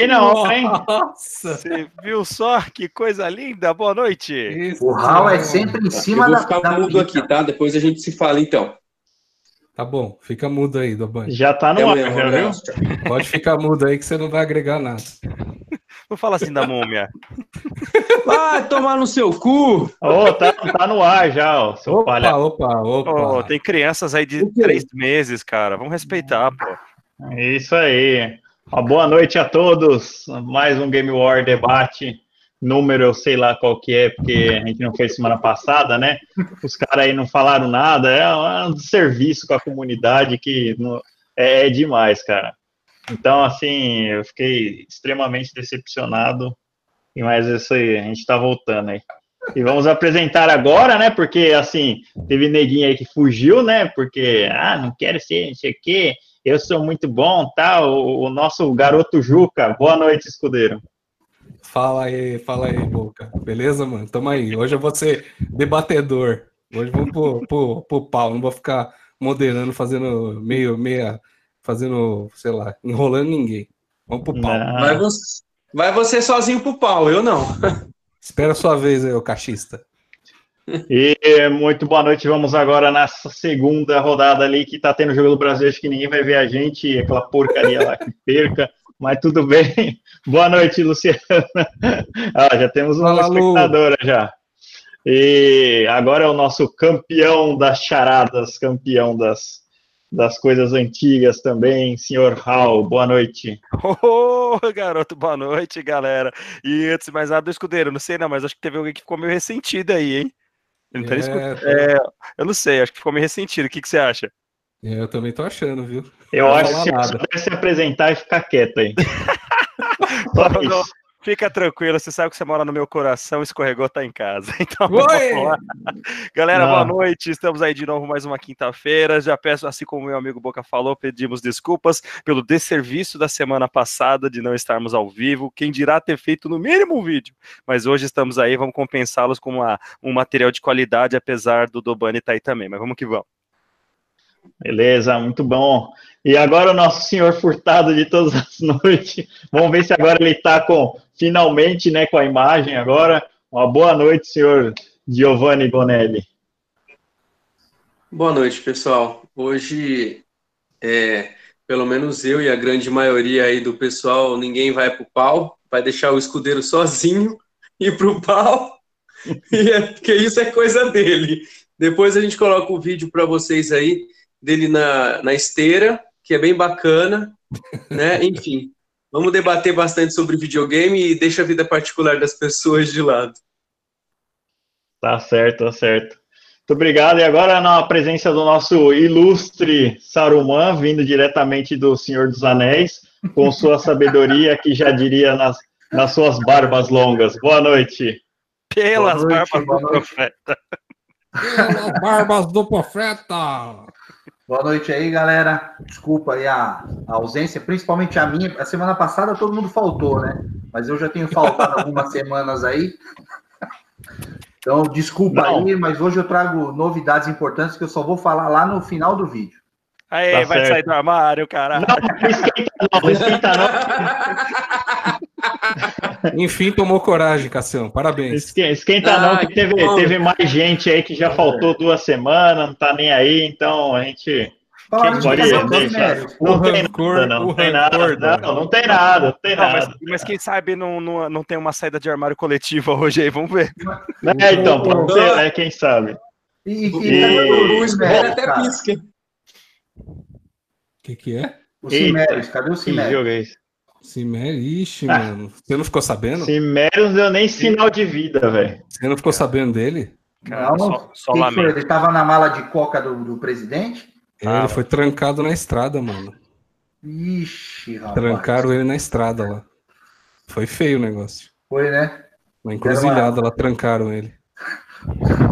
E não, hein? Nossa! Você viu só que coisa linda? Boa noite. Isso, O Raul é sempre em Eu cima vou da, ficar da mudo aqui, tá? Depois a gente se fala, então. Tá bom, fica mudo aí, Doban. Já tá no ar, viu? abraço. Tchau. Pode ficar mudo aí que você não vai agregar nada. Não fala assim da múmia. Vai tomar no seu cu! Ô, tá, tá no ar já, ó, seu Opa, palhaço. opa, opa. Ô, tem crianças aí de três meses, cara. Vamos respeitar, pô. Isso aí. Uma boa noite a todos. Mais um Game War debate. Número eu sei lá qual que é, porque a gente não fez semana passada, né? Os caras aí não falaram nada. É um serviço com a comunidade que não- é, é demais, cara. Então, assim, eu fiquei extremamente decepcionado. E mais isso aí, a gente tá voltando aí. E vamos apresentar agora, né? Porque, assim, teve neguinho aí que fugiu, né? Porque, ah, não quero ser não sei o quê, eu sou muito bom, tá? O, o nosso garoto Juca. Boa noite, escudeiro. Fala aí, fala aí, Boca. Beleza, mano? Tamo aí. Hoje eu vou ser debatedor. Hoje vamos pro, pro, pro pau. Não vou ficar moderando, fazendo meio, meia, fazendo, sei lá, enrolando ninguém. Vamos pro pau. Não. Vai você, vai você sozinho pro pau, eu não. Espera a sua vez aí, ô cachista. E muito boa noite. Vamos agora nessa segunda rodada ali que tá tendo jogo do Brasil. Acho que ninguém vai ver a gente, aquela porcaria lá que perca. Mas tudo bem. Boa noite, Luciana. Ah, já temos uma Fala, Lu. espectadora já. E agora é o nosso campeão das charadas, campeão das, das coisas antigas também, senhor Hal. Boa noite. Ô, garoto, boa noite, galera. E antes de mais nada, do escudeiro, não sei não, mas acho que teve alguém que ficou meio ressentido aí, hein? Ele tá É, É, eu não sei, acho que ficou meio ressentido. O que, que você acha? eu também tô achando, viu? Eu Não acho que você deve se apresentar e ficar quieto aí. Só Não, isso. Fica tranquilo, você sabe que você mora no meu coração, escorregou, tá em casa. Então, Oi! vamos lá. Galera, Não. boa noite. Estamos aí de novo mais uma quinta-feira. Já peço, assim como meu amigo Boca falou, pedimos desculpas pelo desserviço da semana passada de não estarmos ao vivo. Quem dirá ter feito no mínimo um vídeo. Mas hoje estamos aí, vamos compensá-los com uma- um material de qualidade, apesar do Dobani estar aí também. Mas vamos que vamos. Beleza, muito bom. E agora o nosso senhor furtado de todas as noites. Vamos ver se agora ele está com, finalmente, né, com a imagem agora. Uma boa noite, senhor Giovanni Bonelli. Boa noite, pessoal. Hoje, é, pelo menos eu e a grande maioria aí do pessoal, ninguém vai pro pau, vai deixar o escudeiro sozinho ir pro pau, e é, porque isso é coisa dele. Depois a gente coloca o vídeo para vocês aí, dele na, na esteira, que é bem bacana, né? Enfim, vamos debater bastante sobre videogame e deixa a vida particular das pessoas de lado. Tá certo, tá certo. Muito obrigado. E agora na presença do nosso ilustre Saruman, vindo diretamente do Senhor dos Anéis, com sua sabedoria, que já diria nas, nas suas barbas longas. Boa noite. Pelas Boa noite, barbas boa do profeta. Pelas barbas do profeta! Boa noite aí, galera. Desculpa aí a, a ausência, principalmente a minha. A semana passada todo mundo faltou, né? Mas eu já tenho faltado algumas semanas aí. Então, desculpa Não. aí, mas hoje eu trago novidades importantes que eu só vou falar lá no final do vídeo. Aí, Tá vai certo. sair do armário, caralho. Não, não esquenta não, não esquenta não. Enfim, tomou coragem, Cassião. Parabéns. Esque- Esquenta não, Ah, que que teve, bom. teve mais gente aí que já faltou duas semanas, não tá nem aí, então a gente pode dos deixar. Não O tem rancor- nada, não, o não tem nada, não, não tem nada, não tem Não, mas, quem sabe não, não, não tem uma saída de armário coletiva hoje aí, vamos ver. É, então, pode ser, né, quem sabe. E, e, O, e o, o Cimérios, até pisca. O que, que é? Os Eita. Cimérios, cadê Que jogo é esse? Cimério, ixi, Ah. mano. Você não ficou sabendo? Cimério não deu nem sinal de vida, velho. Você não ficou sabendo dele? Cara, Não, só, só. Ele tava na mala de coca do, do presidente? Ele Ah, foi trancado na estrada, mano. Ixi, rapaz. Trancaram ele na estrada lá. Foi feio o negócio. Foi, né? Uma encruzilhada lá, trancaram ele.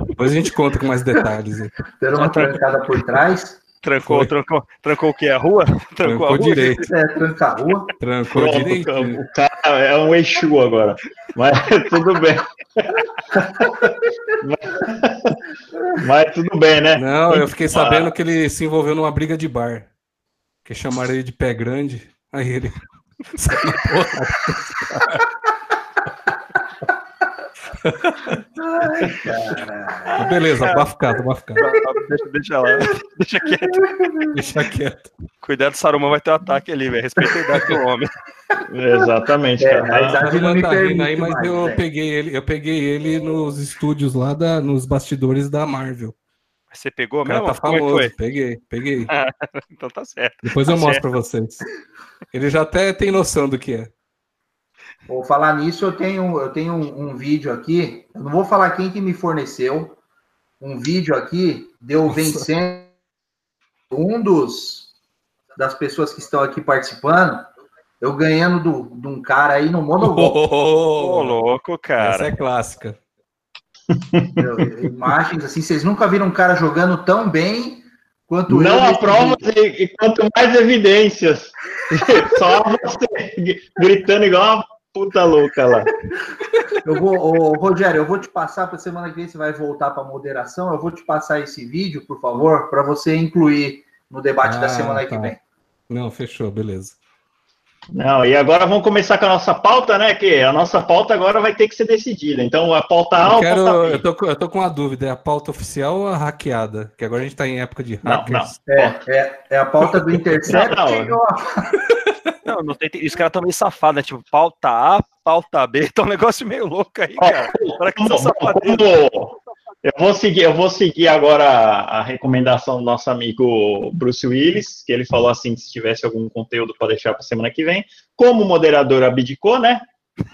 Depois a gente conta com mais detalhes. Deram uma trancada por trás. Trancou, Foi. trancou, trancou o quê? A rua? Trancou, a Trancou rua? direito. É, tranca a rua. Trancou Pronto, direito. o cara é um Exu agora. Mas tudo bem. Mas, mas tudo bem, né? Não, eu fiquei sabendo que ele se envolveu numa briga de bar. Que chamaram ele de pé grande. Aí ele. Ai, cara. Beleza, abafado, abafado. Deixa, deixa lá. Deixa quieto. Deixa quieto. Cuidado, Saruman vai ter um ataque ali, velho. Respeita a idade do homem. Exatamente, É, cara. a idade não me Tá permite aí, mas mais, eu peguei ele, eu peguei ele nos estúdios lá da, nos bastidores da Marvel. Você pegou O cara mesmo? tá é famoso. foi? Peguei, peguei. Então tá certo. Depois eu Tá mostro pra vocês. Ele já até tem noção do que é. Vou falar nisso, eu tenho, eu tenho um, um vídeo aqui. Eu não vou falar quem que me forneceu. Um vídeo aqui deu Nossa. vencendo um dos das pessoas que estão aqui participando. Eu ganhando do- de um cara aí no monogol. Ô, louco, Essa cara. é clássica. Imagens assim, vocês nunca viram um cara jogando tão bem quanto Não eu. há provas e, e quanto mais evidências. Só você gritando igual uma puta louca lá. Eu vou, ô, Rogério, eu vou te passar para semana que vem você vai voltar para moderação. Eu vou te passar esse vídeo, por favor, para você incluir no debate da Ah, semana que tá. vem. Não, fechou, beleza. Não, e agora vamos começar com a nossa pauta, né? Que a nossa pauta agora vai ter que ser decidida. Então, a pauta A Eu, ou a quero, pauta B? eu, tô, com- eu tô com uma dúvida, é a pauta oficial ou a hackeada? Que agora a gente tá em época de Não, hackers. não. É, é, é a pauta do Intercept. Não, eu- Não, não tem, os caras estão meio safados, né? Tipo, pauta A, pauta B. Tá um negócio meio louco aí, cara. Para que como- eu vou seguir, eu vou seguir agora a, a recomendação do nosso amigo Bruce Willis, que ele falou assim, que se tivesse algum conteúdo para deixar para semana que vem, como o moderador abdicou, né?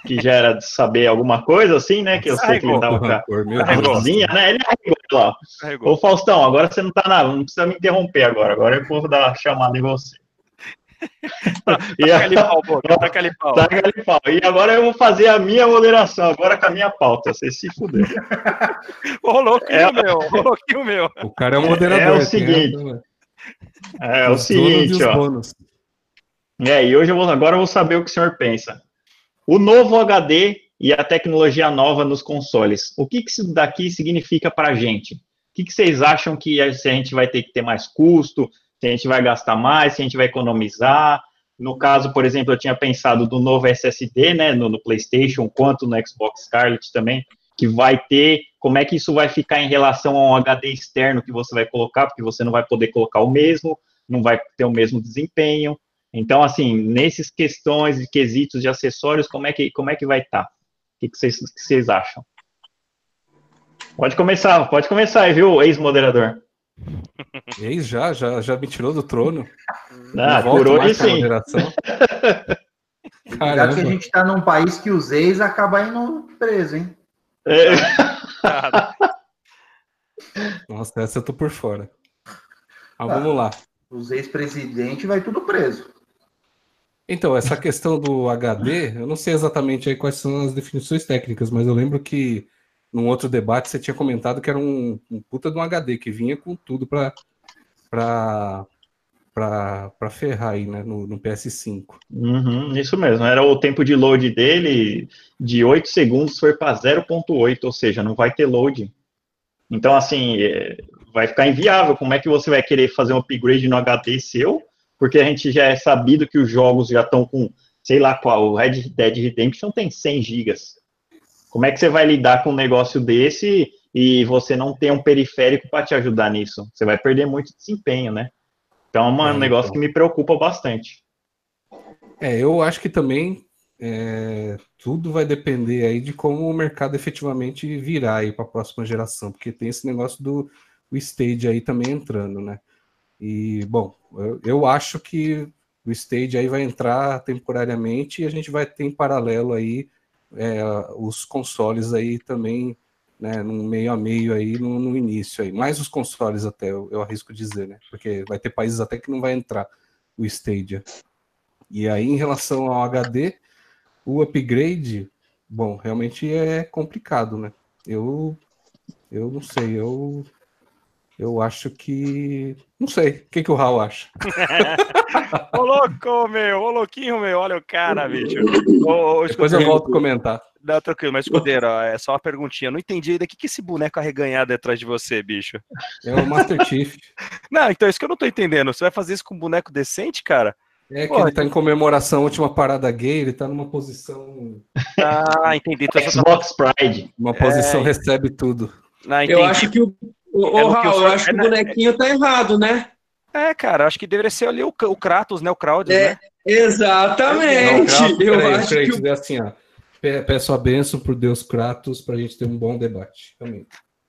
Que já era de saber alguma coisa, assim, né? Que eu sei que ele tava com a a cozinha, né? Ele arregou lá. Ô Faustão, agora você não tá na. Não precisa me interromper agora. Agora eu vou dar uma chamada em você. e, Taca ali pau, boca. Taca ali pau. E agora eu vou fazer a minha moderação, agora com a minha pauta. Você se fuder. Ô, louquinho É- meu. Ô, louquinho meu. O cara é um moderador. É o seguinte, essa- É o os donos e seguinte, os ó. bônus. É, e hoje eu vou, agora eu vou saber o que o senhor pensa. O novo HD e a tecnologia nova nos consoles. O que, que isso daqui significa para a gente? O que, que vocês acham que a- se a gente vai ter que ter mais custo, se a gente vai gastar mais, se a gente vai economizar? No caso, por exemplo, eu tinha pensado do novo SSD, né, no, no PlayStation, quanto no Xbox Scarlet também, que vai ter, como é que isso vai ficar em relação a um HD externo que você vai colocar, porque você não vai poder colocar o mesmo, não vai ter o mesmo desempenho. Então, assim, nesses questões de quesitos de acessórios, como é que, como é que vai estar? O que, vocês, acham? Pode começar, pode começar viu, ex-moderador? Eis já, já, já me tirou do trono. Ah, Não por hoje sim. Já que a gente está num país que os ex acabam indo preso, hein? É, Nossa, essa eu tô por fora. Ah, vamos lá. Os ex-presidentes vai tudo preso. Então, essa questão do HD, eu não sei exatamente aí quais são as definições técnicas, mas eu lembro que num outro debate você tinha comentado que era um, um puta de um HD que vinha com tudo para para ferrar aí, né, no, no PS5. Uhum, isso mesmo, era o tempo de load dele de 8 segundos foi para 0.8, ou seja, não vai ter load. Então, assim, é, vai ficar inviável. Como é que você vai querer fazer um upgrade no HD seu? Porque a gente já é sabido que os jogos já estão com, sei lá qual, o Red Dead Redemption tem 100 gigas. Como é que você vai lidar com um negócio desse e você não tem um periférico para te ajudar nisso? Você vai perder muito desempenho, né? Então, é um É, negócio então. que me preocupa bastante. É, eu acho que também é, tudo vai depender aí de como o mercado efetivamente virar aí para a próxima geração, porque tem esse negócio do o stage aí também entrando, né? E, bom, eu, eu acho que o stage aí vai entrar temporariamente e a gente vai ter em paralelo aí é, os consoles aí também, né, num meio a meio aí no, no início aí, mais os consoles até, eu, eu arrisco dizer, né? Porque vai ter países até que não vai entrar o Stadia. E aí, em relação ao HD, o upgrade, bom, realmente é complicado, né? Eu, eu não sei, eu, eu acho que. Não sei, o que, que o Raul acha? Ô, louco, meu. Ô, louquinho, meu. Olha o cara, bicho. Ô, ô, Depois eu volto a comentar. Não, tranquilo, mas escudeiro, é só uma perguntinha. Não entendi ainda o que, que esse boneco arreganhado é atrás de você, bicho. É o Master Chief. Não, então é isso que eu não tô entendendo. Você vai fazer isso com um boneco decente, cara? É que ele tá em comemoração à última parada gay, ele tá numa posição. Ah, entendi. Então, Xbox Pride. Uma posição recebe tudo. Ah, Eu acho que o. Ô, É ô, Raul, eu acho que é o na- bonequinho tá errado, né? É, cara, acho que deveria ser ali o, o Kratos, né? O Claudius, É, né? Exatamente. Kratos, eu peraí, acho que o dizer assim, ó. Pe- Peço a bênção por Deus Kratos pra gente ter um bom debate. Também.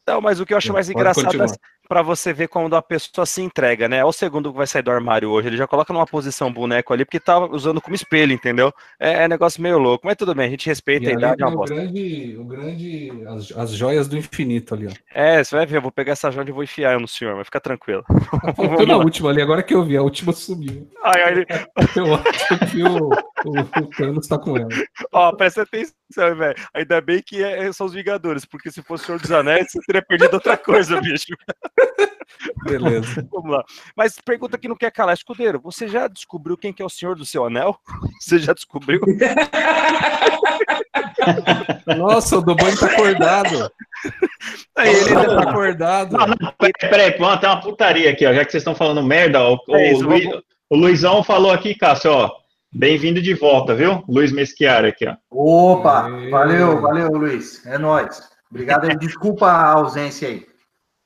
Não, mas o que eu acho Pode mais engraçado continuar. Pra você ver quando a pessoa se entrega, né? É o segundo que vai sair do armário hoje. Ele já coloca numa posição boneco ali, porque tá usando como espelho, entendeu? É, é negócio meio louco. Mas tudo bem, a gente respeita E a idade, é o grande, o grande as, as joias do infinito ali, ó. É, você vai ver, eu vou pegar essa joia e vou enfiar no senhor, vai ficar tranquilo. Faltou na última ali, agora que eu vi, a última subiu. Ai, ai, ele- Eu acho que o, o, o Thanos tá com ela. Ó, presta atenção, velho. Ainda bem que é- são os Vingadores, porque se fosse o Senhor dos Anéis, você teria perdido outra coisa, bicho. Beleza. Vamos lá. Mas pergunta que não quer calar, escudeiro. Você já descobriu quem que é o Senhor do seu anel? Você já descobriu? Nossa, o Dobani tá acordado. Aí Ele ele tá acordado. Não, não, peraí, peraí, vamos ter uma putaria aqui, ó. Já que vocês estão falando merda, ó, o, É isso, vamos- o Luizão falou aqui, Cássio, ó. Bem-vindo de volta, viu? Luiz Meschiara aqui, ó. Opa, valeu, valeu, Luiz. É nóis. Obrigado aí. Desculpa a ausência aí.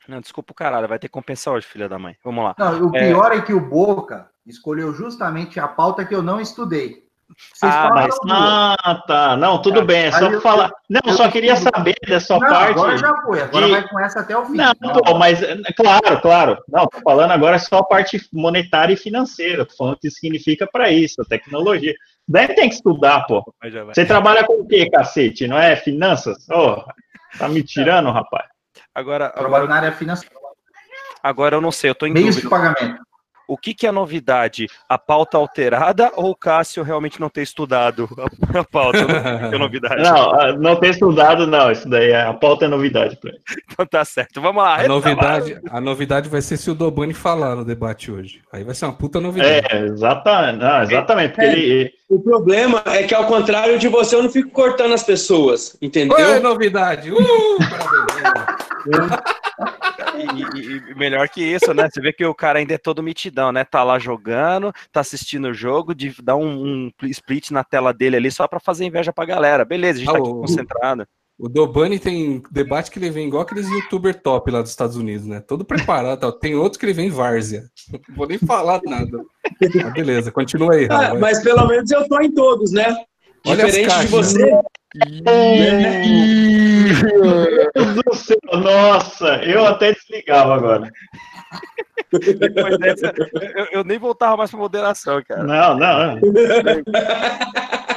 Não, desculpa o caralho, vai ter que compensar hoje, filha da mãe. Vamos lá. Não, o É. pior é que o Boca escolheu justamente a pauta que eu não estudei. Vocês Ah, mas- duas. Ah, tá. Não, tudo bem, é só eu- falar. Não, eu- só queria saber da sua Não, parte. agora já foi. Agora de- vai com essa até o fim. Não, pô, mas claro, claro. Não, tô falando agora só a parte monetária e financeira. Tô falando o que significa para isso, a tecnologia. Daí tem que estudar, pô. Você trabalha com o quê, cacete? Não é finanças? Ô, tá me tirando, rapaz? Agora, Trabalho agora, na área financeira. agora eu não sei, eu tô em Meios de dúvida. pagamento. O que, que é novidade? A pauta alterada ou o Cássio realmente não ter estudado a, pauta? Não é novidade. Não, não ter estudado, não. Isso daí, é- a pauta é novidade pra ele. Então tá certo. Vamos lá. A novidade, a novidade vai ser se o Dobani falar no debate hoje. Aí vai ser uma puta novidade. É, exatamente. Não, exatamente. Porque É. ele, O problema é que, ao contrário de você, eu não fico cortando as pessoas, entendeu? Oi, novidade! Uh, parabéns. E, e- melhor que isso, né? Você vê que o cara ainda é todo mitidão, né? Tá lá jogando, tá assistindo o jogo, de dar um, um split na tela dele ali só pra fazer inveja pra galera. Beleza, a gente tá aqui Ah, o- concentrado. O Dobani tem debate que ele vem igual aqueles youtuber top lá dos Estados Unidos, né? Todo preparado. tal. Tem outros que ele vem várzea. Não vou nem falar nada. Mas beleza, continua aí. Ah, mas pelo menos eu tô em todos, né? Olha Diferente de você. Meu Deus do céu, nossa, eu até desligava agora. Depois dessa, eu, eu nem voltava mais pra moderação, cara. Não, não.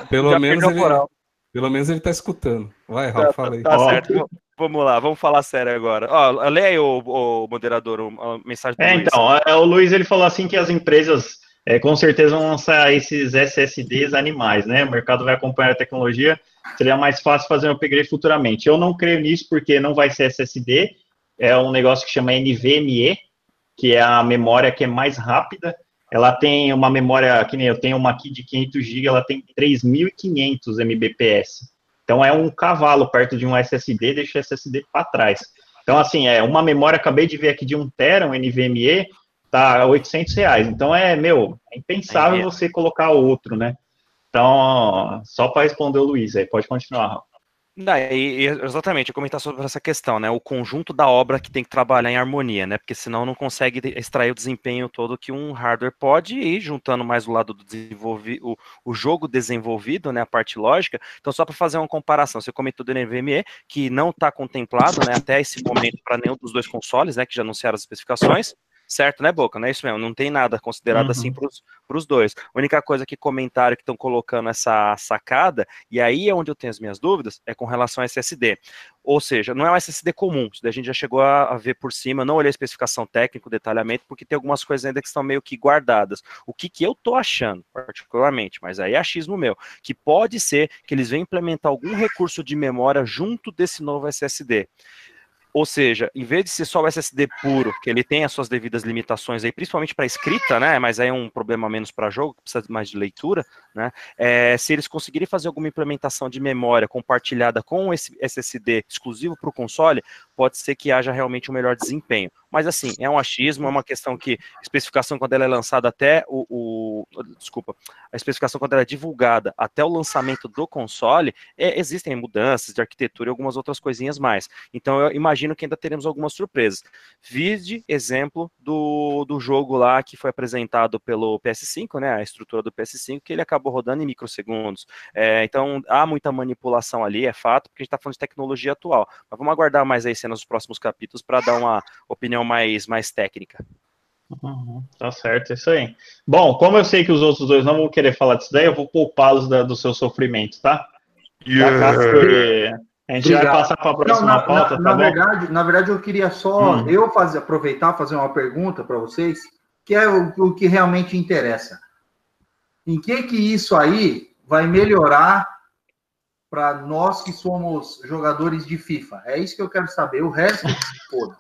Pelo Já menos, ele, moral. pelo menos ele tá escutando. Vai, Raul, fala aí. Tá Ó. certo. Vamos lá, vamos falar sério agora. Ó, lê aí, o, o moderador, a mensagem do É, Luiz. então, é, o Luiz ele falou assim que as empresas é, com certeza vão lançar esses SSDs animais, né? O mercado vai acompanhar a tecnologia, seria mais fácil fazer um upgrade futuramente. Eu não creio nisso porque não vai ser SSD, é um negócio que chama NVMe, que é a memória que é mais rápida. Ela tem uma memória, que nem eu tenho uma aqui de 500 GB, ela tem 3.500 Mbps. Então é um cavalo perto de um SSD, deixa o SSD para trás. Então, assim, é uma memória, acabei de ver aqui de 1 tera, um NVMe, tá a 800 reais. Então, é, meu, é impensável é. você colocar outro, né? Então, só para responder o Luiz aí, pode continuar, e- e exatamente, eu comentar sobre essa questão, né? O conjunto da obra que tem que trabalhar em harmonia, né? Porque senão não consegue extrair o desempenho todo que um hardware pode ir juntando mais o lado do desenvolvido, o, o jogo desenvolvido, né? A parte lógica. Então, só para fazer uma comparação, você comentou do NVMe, que não está contemplado, né? Até esse momento para nenhum dos dois consoles, né? Que já anunciaram as especificações. Certo, né, Boca? Não é isso mesmo, não tem nada considerado Uhum. assim para os dois. A única coisa que comentaram que estão colocando essa sacada, e aí é onde eu tenho as minhas dúvidas, é com relação a SSD. Ou seja, não é um SSD comum, isso daí a gente já chegou a, a ver por cima, não olhei a especificação técnica, o detalhamento, porque tem algumas coisas ainda que estão meio que guardadas. O que, que eu tô achando, particularmente, mas aí é achismo meu, que pode ser que eles venham implementar algum recurso de memória junto desse novo SSD. Ou seja, em vez de ser só o SSD puro, que ele tem as suas devidas limitações aí, principalmente para escrita, né? Mas aí é um problema menos para jogo, precisa mais de leitura, né? É, se eles conseguirem fazer alguma implementação de memória compartilhada com esse SSD exclusivo para o console, pode ser que haja realmente um melhor desempenho. Mas assim, é um achismo, é uma questão que especificação quando ela é lançada até o, o desculpa, a especificação quando ela é divulgada até o lançamento do console, é, existem mudanças de arquitetura e algumas outras coisinhas mais. Então eu imagino que ainda teremos algumas surpresas. Vide exemplo do, do jogo lá que foi apresentado pelo PS5, né, a estrutura do PS5, que ele acabou rodando em microsegundos. É, então há muita manipulação ali, é fato, porque a gente está falando de tecnologia atual. Mas vamos aguardar mais aí cenas nos próximos capítulos para dar uma opinião mais, mais técnica. Uhum, tá certo, é isso aí. Bom, como eu sei que os outros dois não vão querer falar disso daí, eu vou poupá-los do seu sofrimento, tá? Yeah. A gente Obrigado. vai passar para a próxima não, na, pauta, na, tá na verdade, na verdade, eu queria só hum. eu fazer, aproveitar fazer uma pergunta para vocês, que é o, o que realmente interessa. Em que que isso aí vai melhorar para nós que somos jogadores de FIFA? É isso que eu quero saber. O resto foda.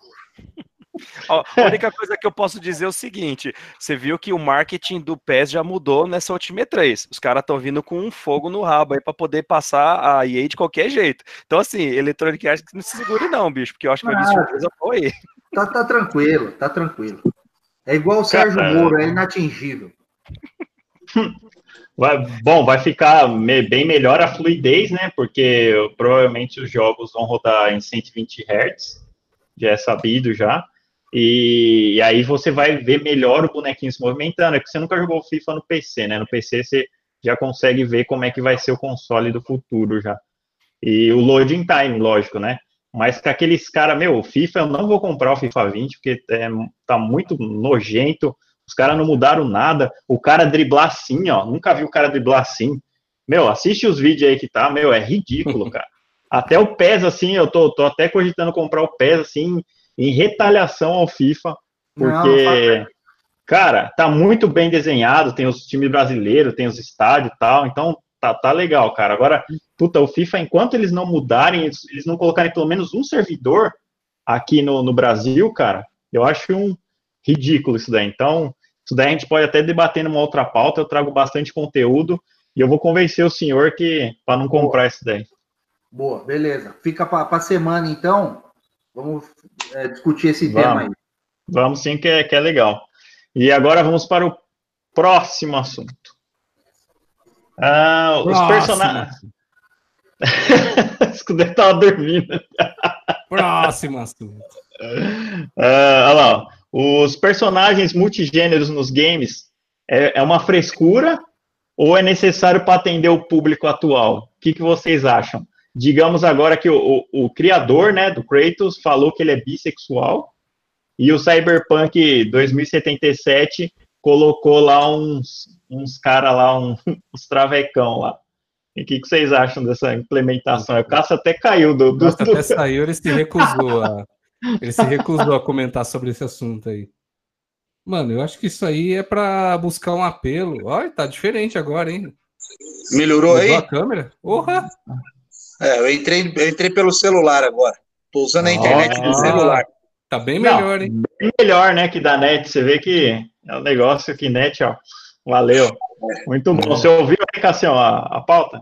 A única coisa que eu posso dizer é o seguinte: você viu que o marketing do PES já mudou nessa última E3. Os caras estão vindo com um fogo no rabo aí para poder passar a EA de qualquer jeito. Então, assim, Electronic Arts não se segure, não, bicho, porque eu acho que vai vir surpresa foi. Tá, tá tranquilo, tá tranquilo. É igual o Sérgio Cara... Moro, é inatingível. Vai, bom, vai ficar me, bem melhor a fluidez, né? Porque provavelmente os jogos vão rodar em 120 Hz, já é sabido já. E, e, aí você vai ver melhor o bonequinho se movimentando. É que você nunca jogou FIFA no PC, né? No PC você já consegue ver como é que vai ser o console do futuro já. E o loading time, lógico, né? Mas com aqueles caras, meu, FIFA, eu não vou comprar o FIFA 20, porque é, tá muito nojento. Os caras não mudaram nada. O cara driblar assim, ó. Nunca vi o cara driblar assim. Meu, assiste os vídeos aí que tá, meu, é ridículo, cara. Até o PES, assim, eu tô, tô até cogitando comprar o PES, assim, em retaliação ao FIFA, porque, não, cara, tá muito bem desenhado, tem os times brasileiros, tem os estádios e tal, então tá, tá legal, cara. Agora, puta, o FIFA, enquanto eles não mudarem, eles, eles não colocarem pelo menos um servidor aqui no, no Brasil, cara, eu acho um ridículo isso daí. Então, isso daí a gente pode até debater numa outra pauta, eu trago bastante conteúdo e eu vou convencer o senhor que para não comprar Boa. isso daí. Boa, beleza. Fica para a semana, então. Vamos é, discutir esse vamos. tema aí. Vamos sim, que é, que é legal. E agora vamos para o próximo assunto. Ah, os personagens. Escudero estava dormindo. Próximo assunto. Ah, olha lá. Os personagens multigêneros nos games é, é uma frescura ou é necessário para atender o público atual? O que, que vocês acham? Digamos agora que o, o, o, criador né, do Kratos falou que ele é bissexual e o Cyberpunk 2077 colocou lá uns, uns caras lá, um, uns travecão lá. E o que, que, vocês acham dessa implementação? O Cássio até caiu do. do... até saiu, ele se recusou a. Ele se recusou a comentar sobre esse assunto aí. Mano, eu acho que isso aí é para buscar um apelo. Olha, tá diferente agora, hein? Melhorou Mudou aí? a câmera? Porra! É, eu entrei, eu entrei pelo celular agora. Tô usando a internet do celular. Tá bem melhor, Não, hein? Bem melhor, né, que da net. Você vê que é um negócio que net, ó. Valeu. Muito bom. Você ouviu aí, Cassião, a, a pauta?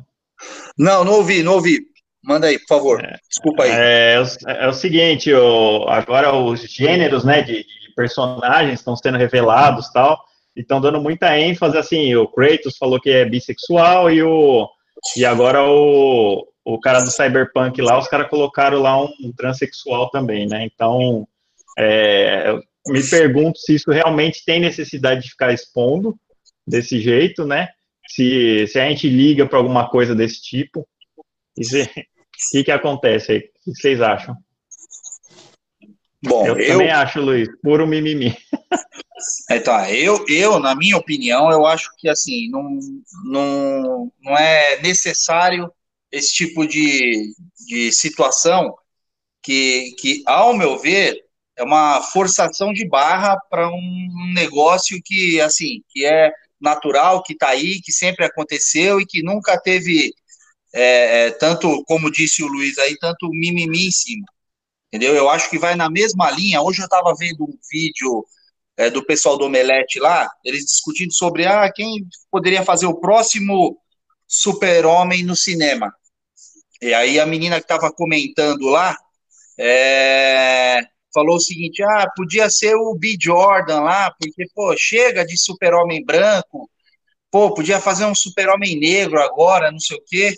Não, não ouvi, não ouvi. Manda aí, por favor. É, Desculpa aí. É, é, é o seguinte, o, agora os gêneros, né, de, de personagens estão sendo revelados tal, e estão dando muita ênfase, assim, o Kratos falou que é bissexual e o e agora o, o cara do Cyberpunk lá, os caras colocaram lá um transexual também, né? Então, é, me pergunto se isso realmente tem necessidade de ficar expondo desse jeito, né? Se, se a gente liga para alguma coisa desse tipo. o que, que acontece aí? O que vocês acham? Bom, eu, eu também acho, Luiz, puro mimimi. Então, eu, eu, na minha opinião, eu acho que assim, não, não, não é necessário esse tipo de, de situação que, que, ao meu ver, é uma forçação de barra para um negócio que, assim, que é natural, que está aí, que sempre aconteceu e que nunca teve é, é, tanto, como disse o Luiz aí, tanto mimimi em cima. Entendeu? Eu acho que vai na mesma linha. Hoje eu estava vendo um vídeo é, do pessoal do Omelete lá, eles discutindo sobre ah, quem poderia fazer o próximo super-homem no cinema. E aí a menina que estava comentando lá, é, falou o seguinte: ah, podia ser o B. Jordan lá, porque, pô, chega de super-homem branco, pô, podia fazer um super-homem negro agora, não sei o quê.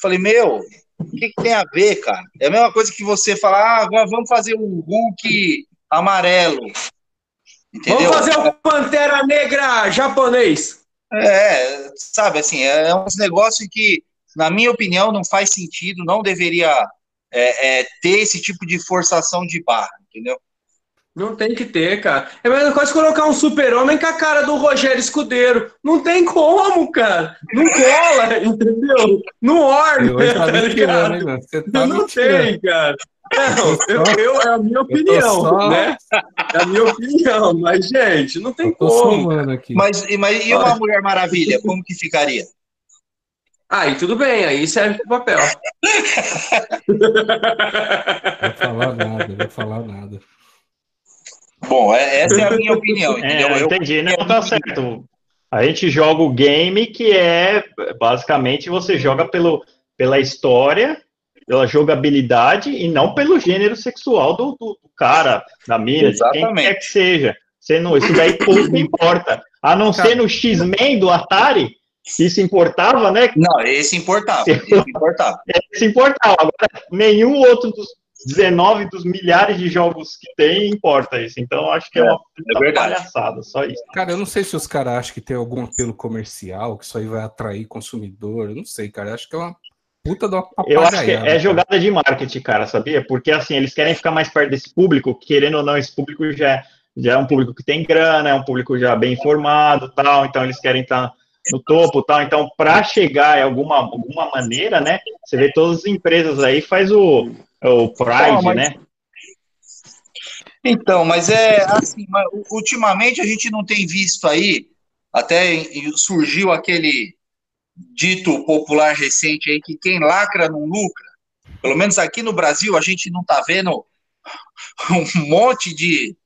Falei, meu, o que, que, tem a ver, cara? É a mesma coisa que você falar, ah, agora vamos fazer o Hulk amarelo. Entendeu? Vamos fazer o Pantera Negra japonês. É, sabe, assim, é uns negócios que, na minha opinião, não faz sentido, não deveria é, é, ter esse tipo de forçação de barra, entendeu? Não tem que ter, cara. É a mesma coisa colocar um super-homem com a cara do Rogério Escudeiro. Não tem como, cara. Não cola, entendeu? Não orna. Tá cara. Tá não tem, cara. Não, eu, eu, é a minha opinião, só... né? É a minha opinião, mas, gente, não tem como. Mas, mas e uma Mulher Maravilha, como que ficaria? Aí tudo bem, aí serve pro papel. Não vou falar nada, não vou falar nada. Bom, é, essa é a minha opinião, é, entendeu? É, entendi, não tá certo. A gente joga o game que é basicamente você joga pelo, pela história, pela jogabilidade e não pelo gênero sexual do, do, do cara, da mina, de quem quer que seja. Você não, isso daí pouco importa. A não ser no X-Men do Atari, isso importava, né? Não, esse importava. Esse importava. Esse importava. Agora, nenhum outro dos 19 dos milhares de jogos que tem importa isso. Então, acho que é, é uma é palhaçada, só isso. Cara, eu não sei se os caras acham que tem algum apelo comercial, que isso aí vai atrair consumidor. Eu não sei, cara. Eu acho que é uma puta uma Eu acho que é jogada de marketing, cara, sabia? Porque, assim, eles querem ficar mais perto desse público, querendo ou não, esse público já é, já é um público que tem grana, é um público já bem informado tal, então eles querem estar... Tá no topo tal. Então, para chegar em alguma, alguma maneira, né? Você vê todas as empresas aí faz o, o Pride, Não, mas... né? Então, mas é assim, ultimamente a gente não tem visto aí, até surgiu aquele dito popular recente aí que quem lacra não lucra. Pelo menos aqui no Brasil a gente não tá vendo um monte de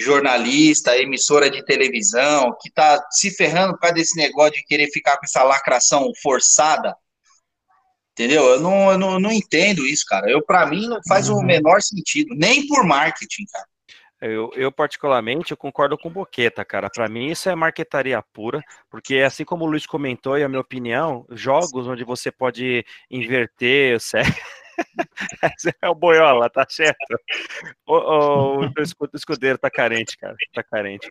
jornalista, emissora de televisão, que está se ferrando por causa desse negócio de querer ficar com essa lacração forçada. Entendeu? Eu não, eu não, não entendo isso, cara. Eu, para mim, não faz uhum. o menor sentido, nem por marketing, cara. Eu, eu, particularmente, eu concordo com o Boqueta, cara. Para mim, isso é marquetaria pura, porque assim como o Luiz comentou, e a minha opinião, jogos onde você pode inverter o sexo. é o boiola, tá certo. O, o, o escudeiro tá carente, cara. Tá carente.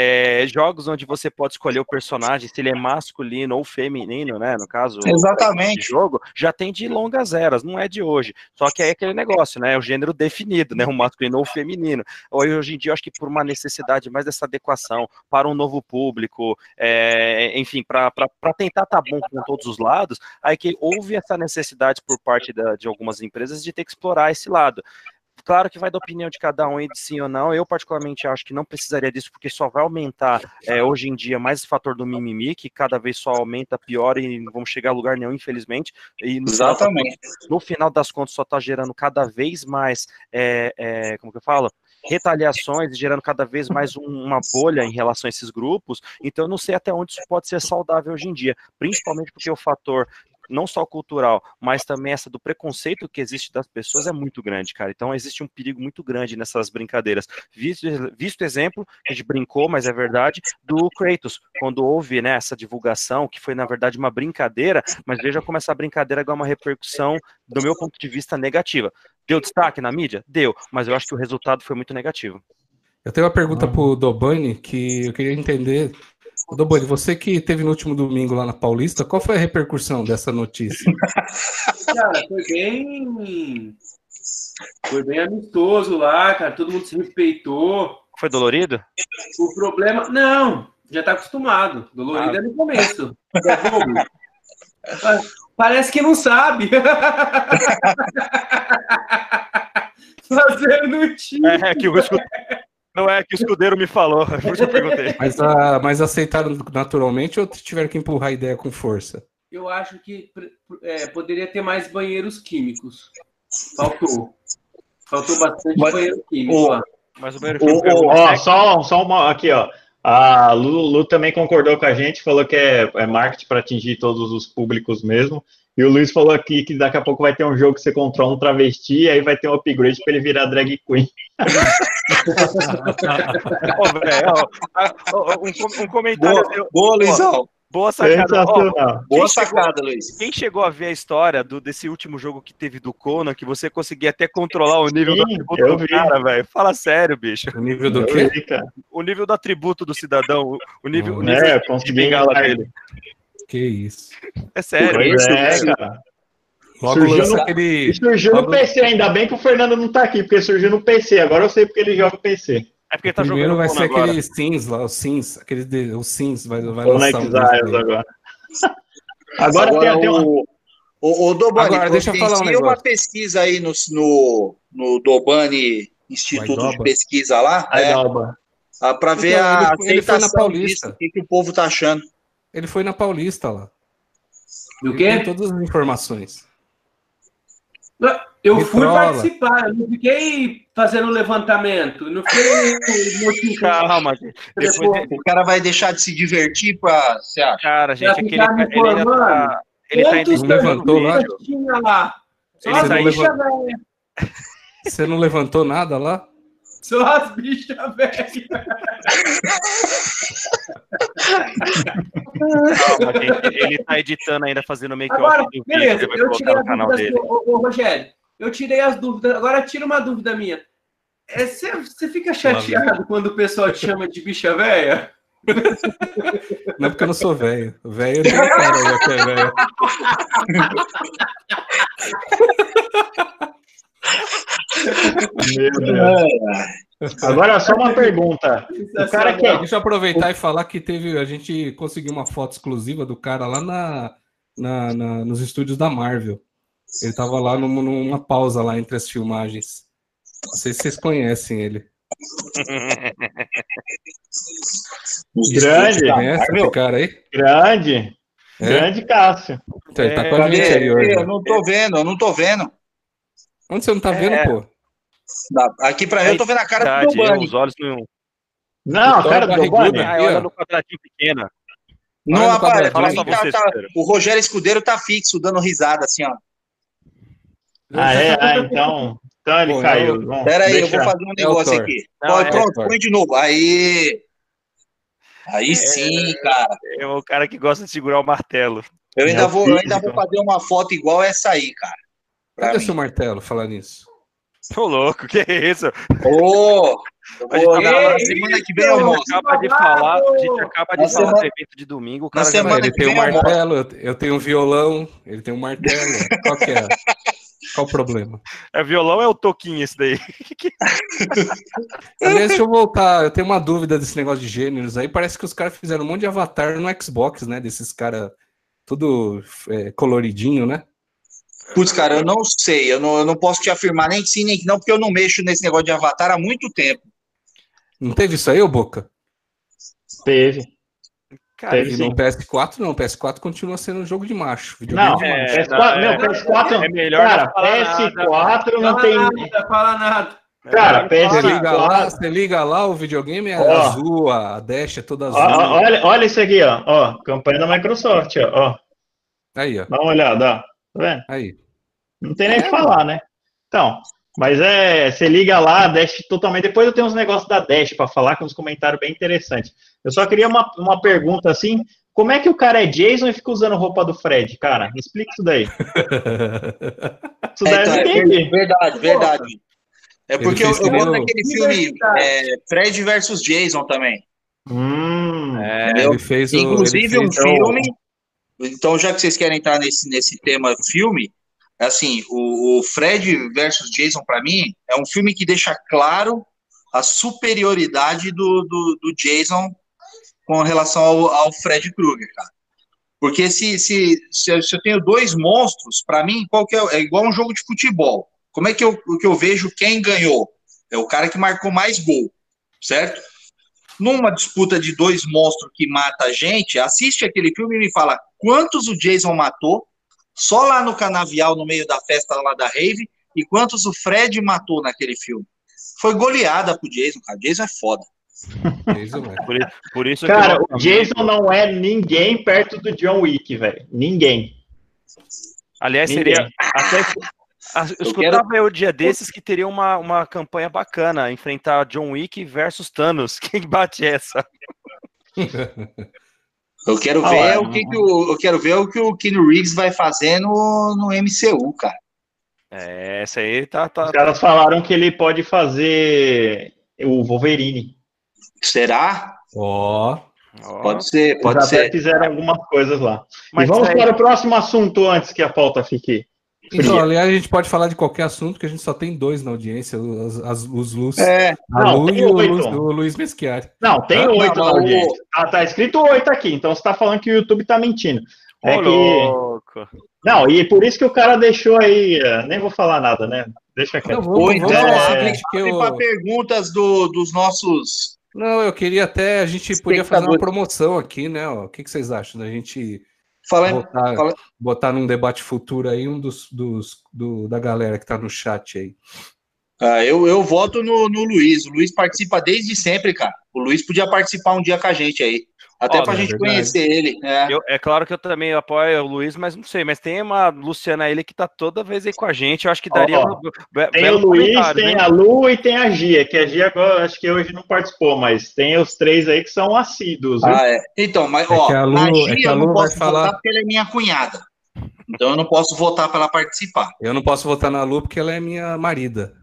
É, jogos onde você pode escolher o personagem, se ele é masculino ou feminino, né? No caso, exatamente. jogo já tem de longas eras, não é de hoje. Só que é aquele negócio, né? O gênero definido, né? O masculino ou o feminino. Hoje em dia, eu acho que por uma necessidade mais dessa adequação para um novo público, é, enfim, para tentar estar tá bom com todos os lados, aí que houve essa necessidade por parte da, de algumas empresas de ter que explorar esse lado. Claro que vai da opinião de cada um, de sim ou não. Eu, particularmente, acho que não precisaria disso, porque só vai aumentar é, hoje em dia mais esse fator do mimimi, que cada vez só aumenta pior e não vamos chegar a lugar nenhum, infelizmente. E no Exatamente. Final, no final das contas, só está gerando cada vez mais, é, é, como que eu falo? retaliações, gerando cada vez mais um, uma bolha em relação a esses grupos. Então, eu não sei até onde isso pode ser saudável hoje em dia, principalmente porque o fator não só cultural, mas também essa do preconceito que existe das pessoas é muito grande, cara. Então existe um perigo muito grande nessas brincadeiras. Visto, visto exemplo, a gente brincou, mas é verdade, do Kratos, quando houve né, essa divulgação, que foi na verdade uma brincadeira, mas veja como essa brincadeira ganhou uma repercussão, do meu ponto de vista, negativa. Deu destaque na mídia? Deu, mas eu acho que o resultado foi muito negativo. Eu tenho uma pergunta ah. para o Dobani que eu queria entender Dobani, você que teve no último domingo lá na Paulista, qual foi a repercussão dessa notícia? Cara, foi bem. Foi bem amistoso lá, cara. Todo mundo se respeitou. Foi dolorido? O problema. Não, já tá acostumado. Dolorido ah. é no começo. Parece que não sabe. Fazendo time. É, que o não é que o escudeiro me falou, por isso eu perguntei. Mas, a, mas aceitaram naturalmente ou tiveram que empurrar a ideia com força? Eu acho que é, poderia ter mais banheiros químicos. Faltou. Faltou bastante mas, banheiro químico o, lá. Mas o banheiro químico. O, ó, só, só uma aqui, ó. A Lu, Lu também concordou com a gente, falou que é, é marketing para atingir todos os públicos mesmo. E o Luiz falou aqui que daqui a pouco vai ter um jogo que você controla um travesti e aí vai ter um upgrade para ele virar drag queen. Ó, ah, ó, um, um comentário. Boa, eu- boa Luizão. boa sacada. Sensacional. Boa quem chegou- sacada, Luiz. Quem chegou a ver a história do, desse último jogo que teve do Conan, que você conseguia até controlar o nível Sim, do atributo eu do vi. cara, velho? Fala sério, bicho. O nível do Eu quê? vi. O nível do atributo do cidadão, o- nível, o Hum. nível É, de consegui bengala dele. Que isso. É sério. Pois é, cara. Logo Surgiu lança no- aquele. Surgiu no Logo- PC, ainda bem que o Fernando não tá aqui, porque surgiu no PC. Agora eu sei porque ele joga PC. É porque tá Primeiro jogando vai ser agora. aquele Sims lá, o Sims, aquele de, o Sims vai, vai no lançar um dele. agora. Agora, tem, tem uma... o, o, o Dobani, Agora, deixa eu falar um providencia uma negócio. pesquisa aí no, no, no Dobani Instituto Vai, de. Pesquisa lá, é, Dalba. para ver Então, a ele foi- ele foi na Paulista. disso, o que, que o povo tá achando. Ele foi na Paulista lá. Do tem quê? todas as informações. Eu Me fui participar, eu não fiquei fazendo levantamento, não fiquei notificando. Calma, gente. Depois de- O cara vai deixar de se divertir para, você acha? Cara, gente, aquele me ele ainda tá. informando. Ele tá ainda levantou lá? tinha lá? Só bichas velhas. Você não levantou nada lá? Só as bichas velhas. Calma, gente. Ele tá editando ainda, fazendo make-off Agora, do vídeo. beleza, Ele vai eu tirei canal dúvidas. dele. Ô, ô, Rogério, eu tirei as dúvidas. Agora tira uma dúvida minha. É, Você você fica chateado quando o pessoal te chama de bicha velha? Não é porque eu não sou velho. Velho um cara já que é velho. Meu Deus. Agora, só uma pergunta. O cara que é Deixa eu aproveitar e falar que teve. A gente conseguiu uma foto exclusiva do cara lá na, na- na- nos estúdios da Marvel. Ele tava lá numa, numa pausa lá entre as filmagens. Não sei se vocês conhecem ele. Grande. Conhece esse cara aí? grande, É? grande Cássio. Então, ele tá com a Cadê? gente aí. Eu não tô vendo, eu não tô vendo. Onde você não tá vendo, É. pô? Aqui pra mim, eu tô vendo a cara do Verdade, Dobani. os olhos não. Não, Então, cara do. Ah, olha no quadradinho pequeno. Não no aparece. tá- tá- o Rogério Escudeiro tá fixo, dando risada assim, ó. Ah, é? Ah, então, então ele Pô, caiu. eu- Bom, Pera aí, eu vou fazer um negócio Thor. aqui. Não, Pode, é pronto, põe de novo. Aí. Aí sim, cara. É o cara que gosta de segurar o martelo. Eu ainda, É vou, eu ainda vou fazer uma foto igual essa aí, cara. Pra Cadê o mim. seu martelo falar nisso? Tô louco, que é isso? Ô, vou, Ei, na, na semana que vem eu A gente mostro. acaba de falar, a gente acaba de Na falar semana- do evento de domingo, o na cara já semana vai- ele que tem um martelo, eu- eu tenho um violão, ele tem um martelo. Qual que é? Qual o problema? É violão ou é o toquinho esse daí? Aliás, deixa eu voltar. Eu tenho uma dúvida desse negócio de gêneros aí. Parece que os caras fizeram um monte de avatar no Xbox, né? Desses caras tudo é, coloridinho, né? Putz, cara, eu não sei. Eu não, eu não posso te afirmar nem que sim, nem que não, porque eu não mexo nesse negócio de avatar há muito tempo. Não teve isso aí, ô Boca? Teve. Cara, Teve E sim. no PS4 não. O PS4 continua sendo um jogo de macho. Não, de macho. É, PS4, não, meu, é- PS4, é melhor cara, não falar PS4 não Fala tem, nada, fala nada. cara, Você liga lá, PS4, você liga lá, o videogame é Ó. azul, a dash é toda azul. ó, olha, olha isso aqui, ó, ó, campanha da Microsoft, ó, ó, Aí, ó. dá uma olhada, ó, tá vendo? Aí. Não tem nem o É, que falar, né? Então, mas é, você liga lá, Dash totalmente. Depois eu tenho uns negócios da Dash para falar, com uns comentários bem interessantes. Eu só queria uma, uma pergunta assim: como é que o cara é Jason e fica usando roupa do Fred, cara? Me explica isso daí. Isso daí É, então, é entendi. verdade, verdade. É porque eu, eu nem gosto o- daquele filme é, Fred versus Jason também. Hum, É? Ele fez o. Inclusive ele um fez- filme. Então, já que vocês querem entrar nesse, nesse tema filme, assim, o, o Fred versus Jason, para mim, é um filme que deixa claro a superioridade do, do, do Jason com relação ao, ao Fred Krueger, cara. Porque se, se, se, eu- tenho dois monstros, para mim, qual é, é igual um jogo de futebol. Como é que eu, que eu vejo quem ganhou? É o cara que marcou mais gol, certo? Numa disputa de dois monstros que mata a gente, assiste aquele filme e me fala quantos o Jason matou, só lá no canavial, no meio da festa lá da rave, e quantos o Fred matou naquele filme. Foi goleada pro Jason, cara. Jason é foda. Jason é. Por, por isso Cara, que o Jason não é ninguém perto do John Wick, velho. Ninguém. Aliás, Ninguém. seria. Até, eu escutava eu dia desses que teria uma, uma campanha bacana, enfrentar John Wick versus Thanos. Quem bate essa? Eu quero Ah, ver ué, o que, que o, eu quero ver o que o Keanu Reeves vai fazer no, no MCU, cara. É, essa aí tá. tá, Os caras falaram que ele pode fazer o Wolverine. Será? Ó, ó, Pode ser, Eles pode até ser. fizeram algumas coisas lá. mas e vamos aí- para o próximo assunto antes que a pauta fique. Então, aliás, a gente pode falar de qualquer assunto, que a gente só tem dois na audiência, os, as- os Luz. É, a Não, Lu tem e o, oito. Luz, o Luiz Meschiari. Não, tem Ah, oito na o- audiência. Ah, tá escrito oito aqui, então você tá falando que o YouTube tá mentindo. É Ô, que. louco. Não, e por isso que o cara deixou aí. eh, Nem vou falar nada, né? Deixa quieto. Não, vamos, Ou então, é, eu- para perguntas do, dos nossos. Não, eu queria até, a gente podia fazer uma promoção aqui, né? ó. O que, que vocês acham da gente Fala, botar, fala- botar num debate futuro aí um dos, dos do- da galera que tá no chat aí? Ah, eu, eu voto no, no Luiz. O Luiz participa desde sempre, cara. O Luiz podia participar um dia com a gente aí. Até Ó, pra é gente verdade. conhecer ele. É. Eu- é claro que eu também apoio o Luiz, mas não sei. Mas tem uma Luciana ele que tá toda vez aí com a gente. Eu acho que daria. Ó, be- Tem o Luiz, tem né? a Lu e tem a Gia, que a Gia agora acho que hoje não participou, mas tem os três aí que são assíduos. Ah, é. Então, mas É ó, que a Lu- é Gia que a eu não Lu posso falar- porque ela é minha cunhada. Então eu não posso votar para ela participar. Eu não posso votar na Lu porque ela é minha marida.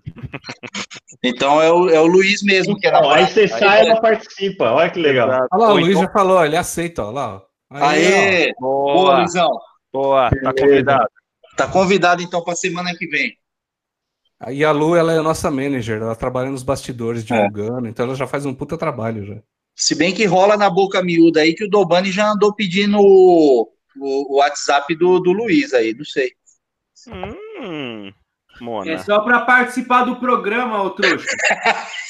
Então é o, é o Luiz mesmo que é Então, aí namorado. você sai e ela participa. Olha que legal. Olha lá, o Luiz então- já falou, ó, ele aceita, ó lá. ó. Aí, Aê! Boa, Boa, Luizão. boa, tá convidado. Tá convidado então para semana que vem. ó. E a Lu, ela é a nossa manager, ela trabalha nos bastidores É. divulgando, então ela já faz um puta trabalho já. Se bem que rola na boca miúda aí que o Dobani já andou pedindo o, o- WhatsApp do, do Luiz aí, não sei. Hum, É Mona. só para participar do programa, ô trouxa.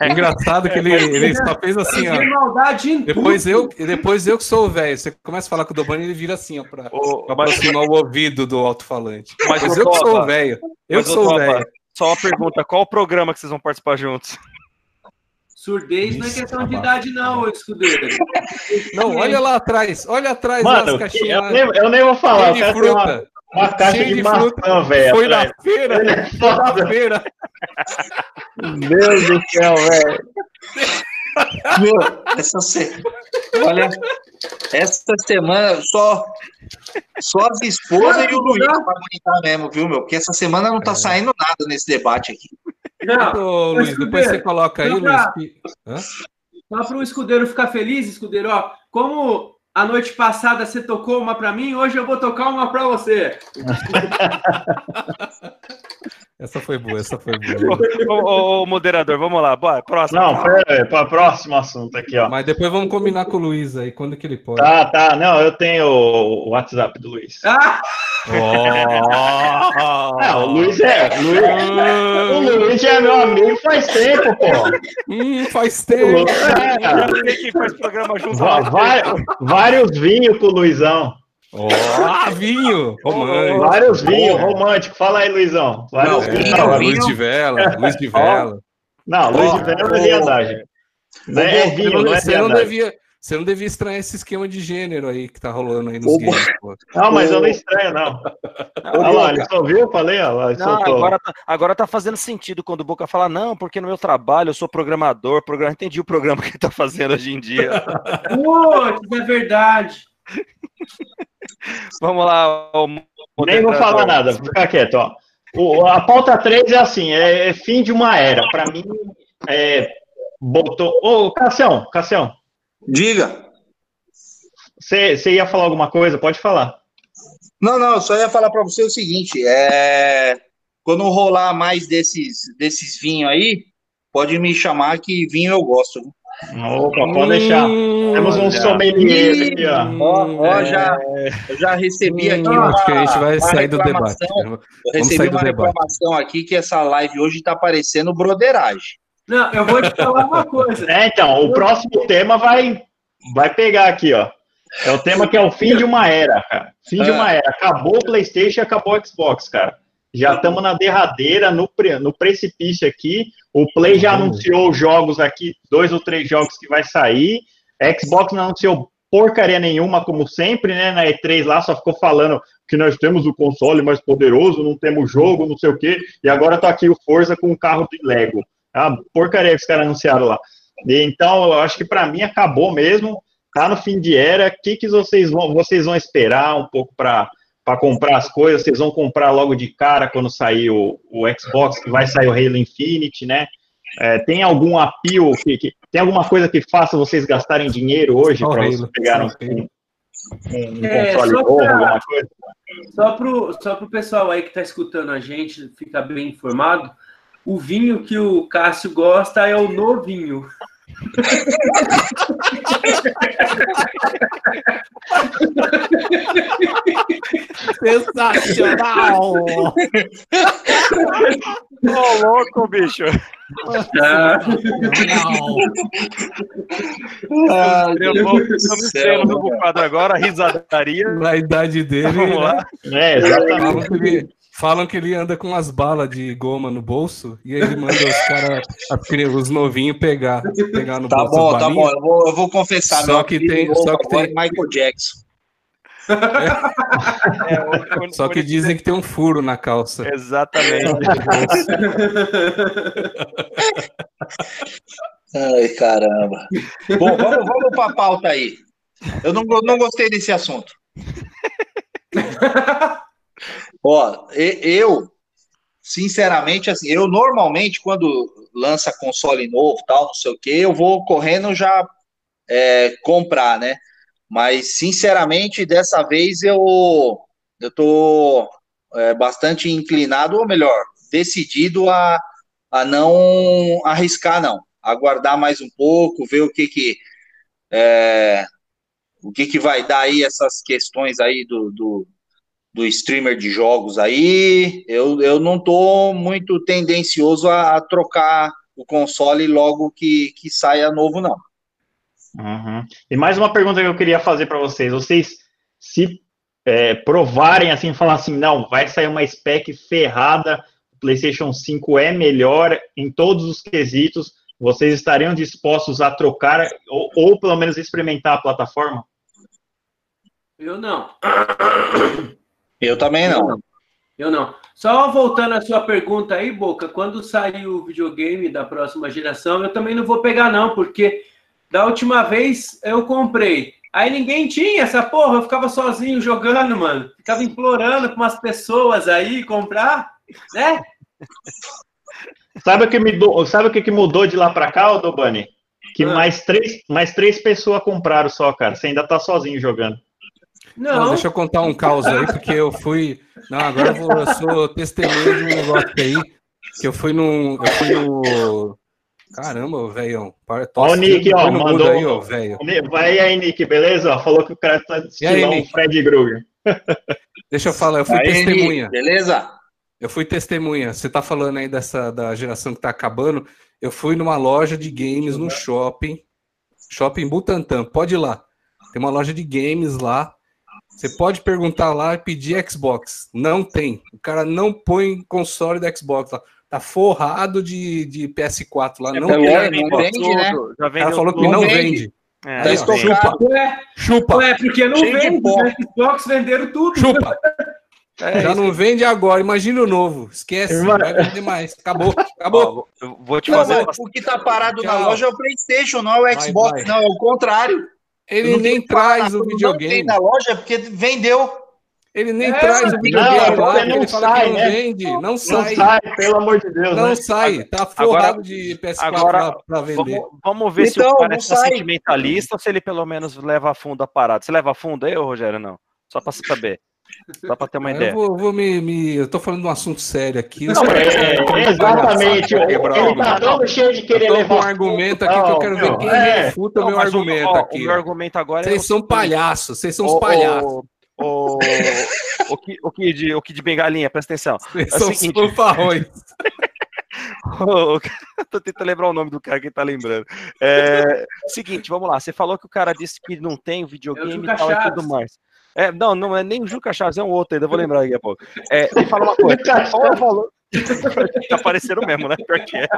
É engraçado que ele, ele só fez assim, ó. Em Depois eu, depois eu que sou o velho. Você começa a falar com o Dobani, ele vira assim, ó, pra, Ô, pra mas, aproximar o ouvido do alto-falante. mas, Mas eu que sou o velho. Eu sou o velho. Só uma pergunta: qual o programa que vocês vão participar juntos? Surdez não é questão de rapaz. idade, não, ô escudeiro. Não, olha lá atrás. Olha atrás Mano, as caixinhas. eu nem, eu nem vou falar. de tem uma, fruta. uma caixa de, de maçã, velho. Foi na atrás. feira. Ele é Foi na feira. Deus do céu, velho. Meu, essa se... Olha, essa semana só, só as esposas e o Luiz aguentar mesmo, viu, meu? Porque essa semana não tá saindo nada nesse debate aqui. Não, Ô, Luiz, depois você coloca aí, Luiz. que-? Só para o escudeiro ficar feliz, escudeiro, ó. Como a noite passada você tocou uma para mim, hoje eu vou tocar uma para você. Essa foi boa, essa foi boa. ô, ô, ô, moderador, vamos lá, bora, próximo. Não, pera aí, para o próximo assunto aqui, ó. Mas depois vamos combinar com o Luiz aí, quando que ele pode. Tá, tá. Não, eu tenho o WhatsApp do Luiz. Ah, Ah, o Luiz é. o Luiz, o Luiz é meu amigo faz tempo, pô. Hum, faz O tempo. É, faz programa junto. va- va- vários vinhos com o Luizão. Ó, ah, vinho! Romântico. Vários vinhos, romântico. Fala aí, Luizão. Vários Não, vinhos. vinho, Não, vinho. Luiz de Vela, Luiz de Vela. Não, Luiz Ó, de Vela é viadagem. Não é vinho, Você não, é você, não viadagem. devia, você não devia estranhar esse esquema de gênero aí que tá rolando aí nos Ô, games. pô. Não, mas eu não estranho, não. Olha lá, ele só viu? Eu falei, ó, lá, Não, agora, tá, agora tá fazendo sentido quando o Boca fala, não, porque no meu trabalho eu sou programador, programa... entendi o programa que ele tá fazendo hoje em dia. putz, é verdade. Vamos lá, o Nem vou falar nada, vou ficar quieto, ó. O, a pauta 3 é assim, é, é fim de uma era. Pra mim, é, botou... Ô, Cassião, Cassião, Diga. você ia falar alguma coisa? Pode falar. Não, não, eu só ia falar para você o seguinte: é... quando rolar mais desses, desses vinhos aí, pode me chamar que vinho eu gosto. Opa, pode deixar. Hum, Temos um olha. sommelier aqui, ó. Ó, ó, é. já, eu já recebi aqui Hum, uma, acho que a gente vai sair do debate. reclamação. Eu recebi sair do uma debate. reclamação aqui que essa live hoje tá parecendo broderagem. Não, eu vou te falar uma coisa. É, então, o próximo tema vai, vai pegar aqui, ó. É o tema que é o fim de uma era, cara. Fim de É. uma era. Acabou o PlayStation e acabou o Xbox, cara. Já estamos na derradeira, no, pre, no precipício aqui. O Play já anunciou jogos aqui, dois ou três jogos que vai sair. Xbox não anunciou porcaria nenhuma, como sempre, né? Na E3 lá só ficou falando que nós temos o console mais poderoso, não temos jogo, não sei o quê. E agora tá aqui o Forza com o carro de Lego. A porcaria que os caras anunciaram lá. E, então, eu acho que para mim acabou mesmo. Tá no fim de era. O que, que vocês vão, vocês vão esperar um pouco para para comprar as coisas, vocês vão comprar logo de cara quando sair o, o Xbox, que vai sair o Halo Infinite, né? É, tem algum apio, que, que, tem alguma coisa que faça vocês gastarem dinheiro hoje para vocês pegarem um, um, um é, console novo, pra, alguma coisa? Só para só o pessoal aí que está escutando a gente ficar bem informado, o vinho que o Cássio gosta é o novinho. Sensacional! Ô, louco, bicho! Ah, eu vou me no quadro agora, risadaria. Na idade dele. Vamos lá. Né? É, exatamente. Falam que ele anda com as balas de goma no bolso e ele manda os caras, os novinhos, pegar, pegar no tá bolso. Bom, tá bom, eu vou, eu vou confessar. Só que tem, só que tem Michael Jackson. É, só que dizem que tem um furo na calça. Exatamente. Ai, caramba. Bom, vamos, vamos para a pauta aí. Eu não, não gostei desse assunto. Ó, eu, sinceramente, assim, eu normalmente, quando lança console novo, tal, não sei o que, eu vou correndo já é, comprar, né? Mas, sinceramente, dessa vez eu, eu tô é, bastante inclinado, ou melhor, decidido a, a não arriscar, não. Aguardar mais um pouco, ver o que que... É, o que, que vai dar aí essas questões aí do, do, do streamer de jogos aí, eu, eu não tô muito tendencioso a, a trocar o console logo que, que saia novo, não. Uhum. E mais uma pergunta que eu queria fazer para vocês. Vocês se é, provarem assim, falar assim, não, vai sair uma spec ferrada, o PlayStation 5 é melhor em todos os quesitos, vocês estariam dispostos a trocar ou, ou pelo menos experimentar a plataforma? Eu não. Eu também não. Eu não. Eu não. Só voltando à sua pergunta aí, Boca, quando sair o videogame da próxima geração, eu também não vou pegar, não, porque da última vez eu comprei. Aí ninguém tinha essa porra, eu ficava sozinho jogando, mano. Ficava implorando para umas pessoas aí comprar, né? Sabe o que, me do... Sabe o que, que mudou de lá para cá, Dobani? Que ah. mais, três, mais três pessoas compraram só, cara. Você ainda tá sozinho jogando. Não. Deixa eu contar um caos aí, porque eu fui. Não, agora eu, vou, eu sou testemunha de um negócio aí. Que eu fui num. Eu fui no. Caramba, velho. Ó, o Nick, ó, mandou. Aí, ó, velho. Vai aí, Nick, beleza? Falou que o cara tá estilão aí, Fred Krueger. Deixa eu falar, eu fui aí, testemunha. Nick, beleza? Eu fui testemunha. Você tá falando aí dessa da geração que tá acabando. Eu fui numa loja de games no shopping. Shopping Butantã. Pode ir lá. Tem uma loja de games lá. Você pode perguntar lá e pedir Xbox. Não tem. O cara não põe console da Xbox lá. Tá forrado de, de PS4 lá. É, não, tem, é, não vende, né? O cara falou que não, vende. vende. É, ó, chupa. Ué, chupa. Ué, porque não Cheio vende. Xbox venderam tudo. Chupa. É, Já não vende agora, imagina o novo. Esquece, Irmã... vai vender mais. Acabou, acabou. Ó, vou te fazer. Não, o que tá parado Tchau. na loja é o PlayStation, não é o Xbox, vai, vai. não, é o contrário. Ele nem traz o videogame. Não tem na loja porque vendeu. Ele nem é, traz o videogame não, lá, ele não sai, não né? vende, não, não sai. sai. pelo amor de Deus. Não né? sai, tá forrado agora, de PS4 agora, para vender. Vamos, vamos ver então, se o cara é sentimentalista ou se ele pelo menos leva a fundo a parada. Você leva a fundo aí, Rogério, não? Só para saber. Só para ter uma ideia. Eu vou, vou me, me, Eu tô falando de um assunto sério aqui. Não, é, é, exatamente. Ele tá todo cheio de querer levar. um argumento aqui que eu quero ver quem é. refuta o meu argumento aqui. O meu argumento agora Vocês são palhaços, vocês são os palhaços. O, o, que, o, que de, o que de bengalinha, presta atenção. Vocês é são seguinte... fanfarrões. Tô tentando lembrar o nome do cara que tá lembrando. É, seguinte, vamos lá. Você falou que o cara disse que não tem videogame e tal e tudo mais. É, não, não é nem o Juca Chaves, é um outro ainda, vou lembrar daqui a pouco. É, me fala uma coisa, qual é o valor? tá parecendo mesmo, né? Pior que é.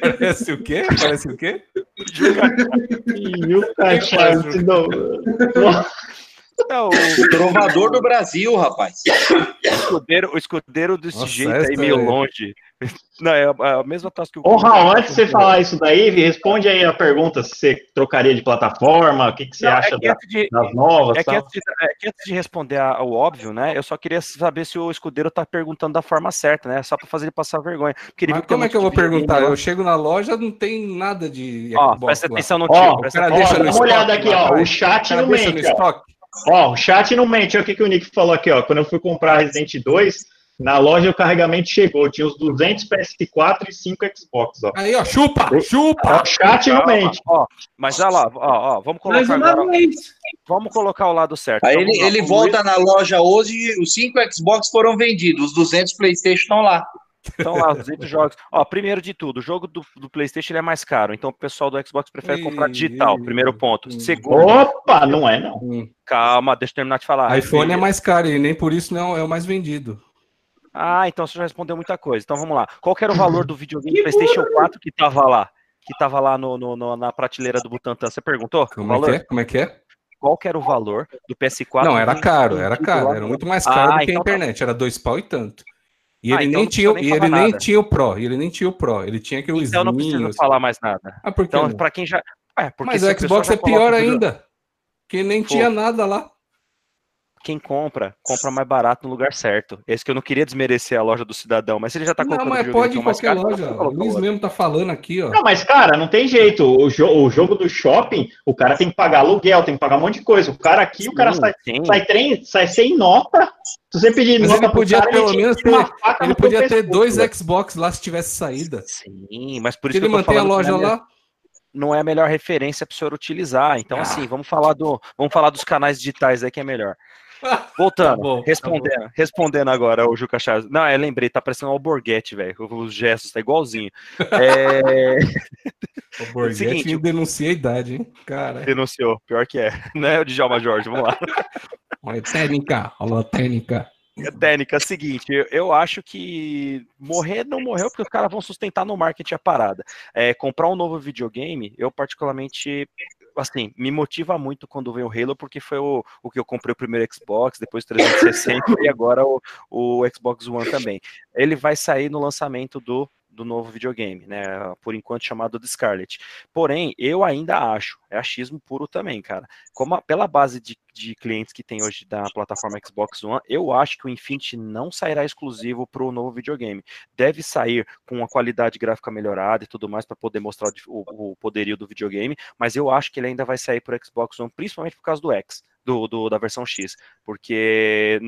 Parece o quê? Parece o quê? Juca Chaves. Não. É o trovador do Brasil, rapaz. O escudeiro, o escudeiro desse Nossa, jeito aí, meio é... longe. Não, é a mesma taça que o. Ô, Raul, antes de você falar isso daí, responde aí a pergunta se você trocaria de plataforma, o que, que você Não, acha é que da, de, das novas. É que, antes de, é que, antes de, responder ao óbvio, né? Eu só queria saber se o escudeiro tá perguntando da forma certa, né? Só para fazer ele passar vergonha. Porque Mas como é que eu vou perguntar? Eu chego na loja, não tem nada de. Ó, presta atenção no tio. Ó, cara, deixa dá uma olhada aqui, ó. O chat no mente. Ó, o chat não mente. Olha o que, que o Nick falou aqui, ó. Quando eu fui comprar Resident 2, na loja o carregamento chegou. Tinha os 200 PS4 e 5 Xbox, ó. Aí, ó, chupa, chupa. Ó, o chat não mente. Ó, mas olha lá, ó, ó, vamos colocar agora, Vamos colocar o lado certo. Aí ele, ele volta na loja hoje, os 5 Xbox foram vendidos, os 200 PlayStation estão lá. Estão lá, 200 jogos. Ó, primeiro de tudo, o jogo do, do PlayStation é mais caro, então o pessoal do Xbox prefere comprar digital, primeiro ponto. Segundo. Opa, não é não. Calma, deixa eu terminar de falar. iPhone é mais caro e nem por isso não é o mais vendido. Ah, então você já respondeu muita coisa. Então vamos lá. Qual era o valor do videogame PlayStation 4 que tava lá? Que tava lá no, no, no na prateleira do Butantan? Você perguntou? Como é que é? Como é que é? Qual que era o valor do PS4? Não, era caro, era caro. Era muito mais caro ah, do que então a tá internet. Tá... Era dois pau e tanto. E ele, ah, então nem, tinha, nem, e ele nem tinha o Pro, ele nem tinha o Pro, ele tinha que o Então não precisa falar mais nada. Ah, por? Então, para quem já. É, Mas o Xbox é pior ainda. Que nem Pô. tinha nada lá quem compra, compra mais barato no lugar certo. Esse que eu não queria desmerecer a loja do cidadão, mas ele já tá comprando. Não, mas pode em qualquer caro, loja. O Luiz mesmo tá falando aqui, ó. Não, mas cara, não tem jeito. O, jo o jogo do shopping, o cara tem que pagar aluguel, tem que pagar um monte de coisa. O cara aqui, sim, o cara sai, sai, trem, sai sem nota. Se você pedir mas nota ele podia cara, pelo menos ter, ele podia ter dois Xbox lá se tivesse saída. Sim, mas por isso que ele mantém a loja lá não é a melhor referência para o senhor utilizar. Então, ah. assim, vamos falar do, vamos falar dos canais digitais aí que é melhor. Voltando, tá bom, respondendo, tá respondendo agora o Juca Chaves. Não, é, lembrei, tá parecendo o Alborguete, velho. Os gestos, tá igualzinho. É... o Borghetti Seguinte, denuncia a idade, hein? Cara. Denunciou, pior que é. Né, o Djalma Jorge, vamos lá. Olha, técnica, alô, técnica. Técnica, seguinte, eu, eu, acho que morrer não morreu porque os caras vão sustentar no marketing a parada. É, comprar um novo videogame, eu particularmente assim, me motiva muito quando vem o Halo, porque foi o, o que eu comprei o primeiro Xbox, depois o 360 e agora o, o Xbox One também. Ele vai sair no lançamento do do novo videogame, né? Por enquanto chamado de Scarlet. Porém, eu ainda acho, é achismo puro também, cara. Como a, pela base de, de clientes que tem hoje da plataforma Xbox One, eu acho que o Infinity não sairá exclusivo para o novo videogame. Deve sair com uma qualidade gráfica melhorada e tudo mais para poder mostrar o, o, poderio do videogame, mas eu acho que ele ainda vai sair para Xbox One, principalmente por causa do X. Do, do, da versão X, porque